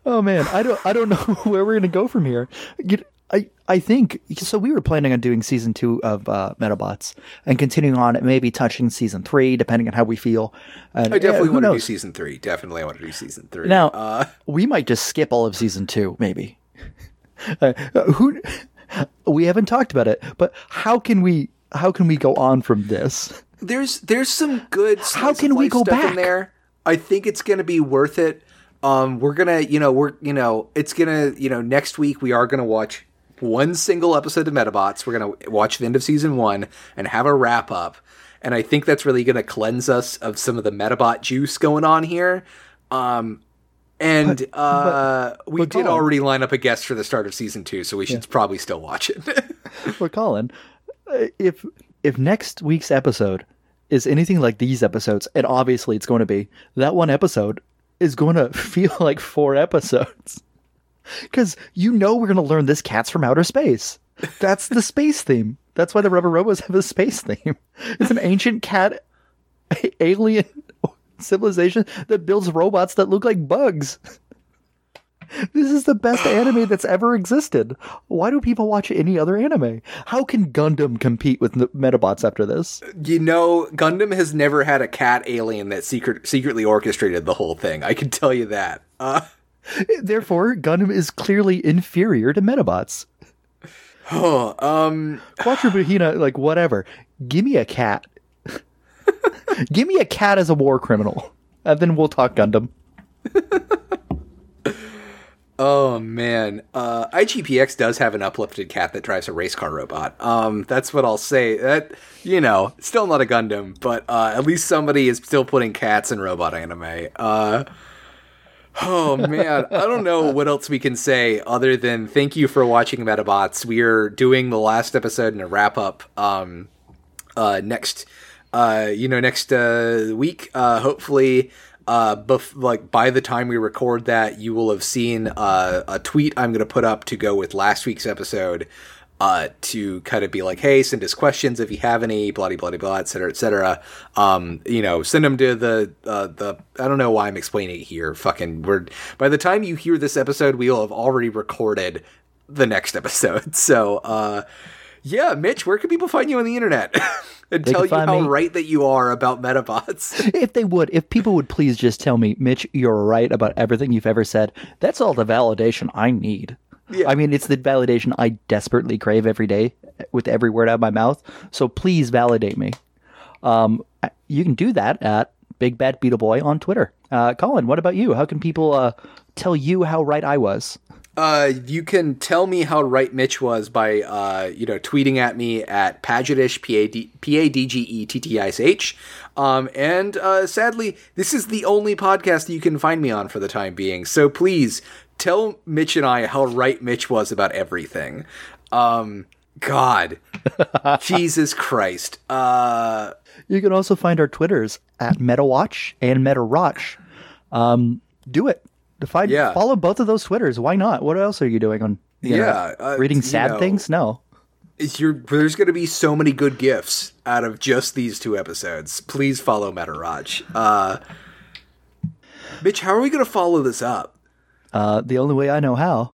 Oh man, I don't I don't know where we're gonna go from here. You, I I think so. We were planning on doing season two of uh, Medabots and continuing on, maybe touching season three, depending on how we feel. And, I definitely yeah, want to do season three. Definitely, I want to do season three. Now uh, we might just skip all of season two, maybe. Uh, who we haven't talked about it, but how can we how can we go on from this? there's there's some good. How can we go back? in there? I think it's gonna be worth it. Um, we're gonna, you know, we're, you know, it's gonna, you know, next week we are gonna watch one single episode of Medabots. We're gonna watch the end of season one and have a wrap up. And I think that's really gonna cleanse us of some of the Medabot juice going on here. Um, and uh, we but did Colin- already line up a guest for the start of season two, so we should probably still watch it. But Colin, uh, if if next week's episode is anything like these episodes, and obviously it's going to be, that one episode is going to feel like four episodes. Because you know we're going to learn this cat's from outer space. That's the space theme. That's why the Rubber Robos have a space theme. It's an ancient cat alien civilization that builds robots that look like bugs. This is the best anime that's ever existed. Why do people watch any other anime? How can Gundam compete with Medabots after this? You know, Gundam has never had a cat alien that secret secretly orchestrated the whole thing. I can tell you that. Uh, Therefore, Gundam is clearly inferior to Medabots. oh, um, Quattro Hina, like whatever. Give me a cat. Give me a cat as a war criminal, and then we'll talk Gundam. oh man, uh, IGPX does have an uplifted cat that drives a race car robot. Um, that's what I'll say. That you know, still not a Gundam, but uh, at least somebody is still putting cats in robot anime. Uh, oh man, I don't know what else we can say other than thank you for watching Medabots. We are doing the last episode in a wrap up. Um, uh, next, uh, you know, next uh, week, uh, hopefully, uh, bef- like by the time we record that, you will have seen uh, a tweet I'm going to put up to go with last week's episode. Uh, to kind of be like, hey, send us questions if you have any, bloody, bloody, blah, et cetera, et cetera. Um, you know, send them to the, uh, the, I don't know why I'm explaining it here. Fucking, we're, by the time you hear this episode, we will have already recorded the next episode. So, uh, yeah, Mitch, where can people find you on the internet and They tell you how me- right that you are about Medabots? If they would, if people would please just tell me, Mitch, you're right about everything you've ever said, that's all the validation I need. Yeah. I mean, it's the validation I desperately crave every day with every word out of my mouth. So please validate me. Um, you can do that at Big Bad Beetle Boy on Twitter. Uh, Colin, what about you? How can people uh, tell you how right I was? Uh, you can tell me how right Mitch was by, uh, you know, tweeting at me at Padgettish, P-A-D- P-A-D-G-E-T-T-I-S-H. Um, and, uh, sadly, this is the only podcast that you can find me on for the time being. So please tell Mitch and I how right Mitch was about everything. Um, God. Jesus Christ. Uh, You can also find our Twitters at MetaWatch and MetaRotch. Um, do it. Find, Yeah. Follow both of those Twitters. Why not? What else are you doing on? the Yeah, internet? uh, reading you sad know- things. No. There's going to be so many good gifts out of just these two episodes. Please follow Metaraj. Uh, Mitch, how are we going to follow this up? Uh, the only way I know how.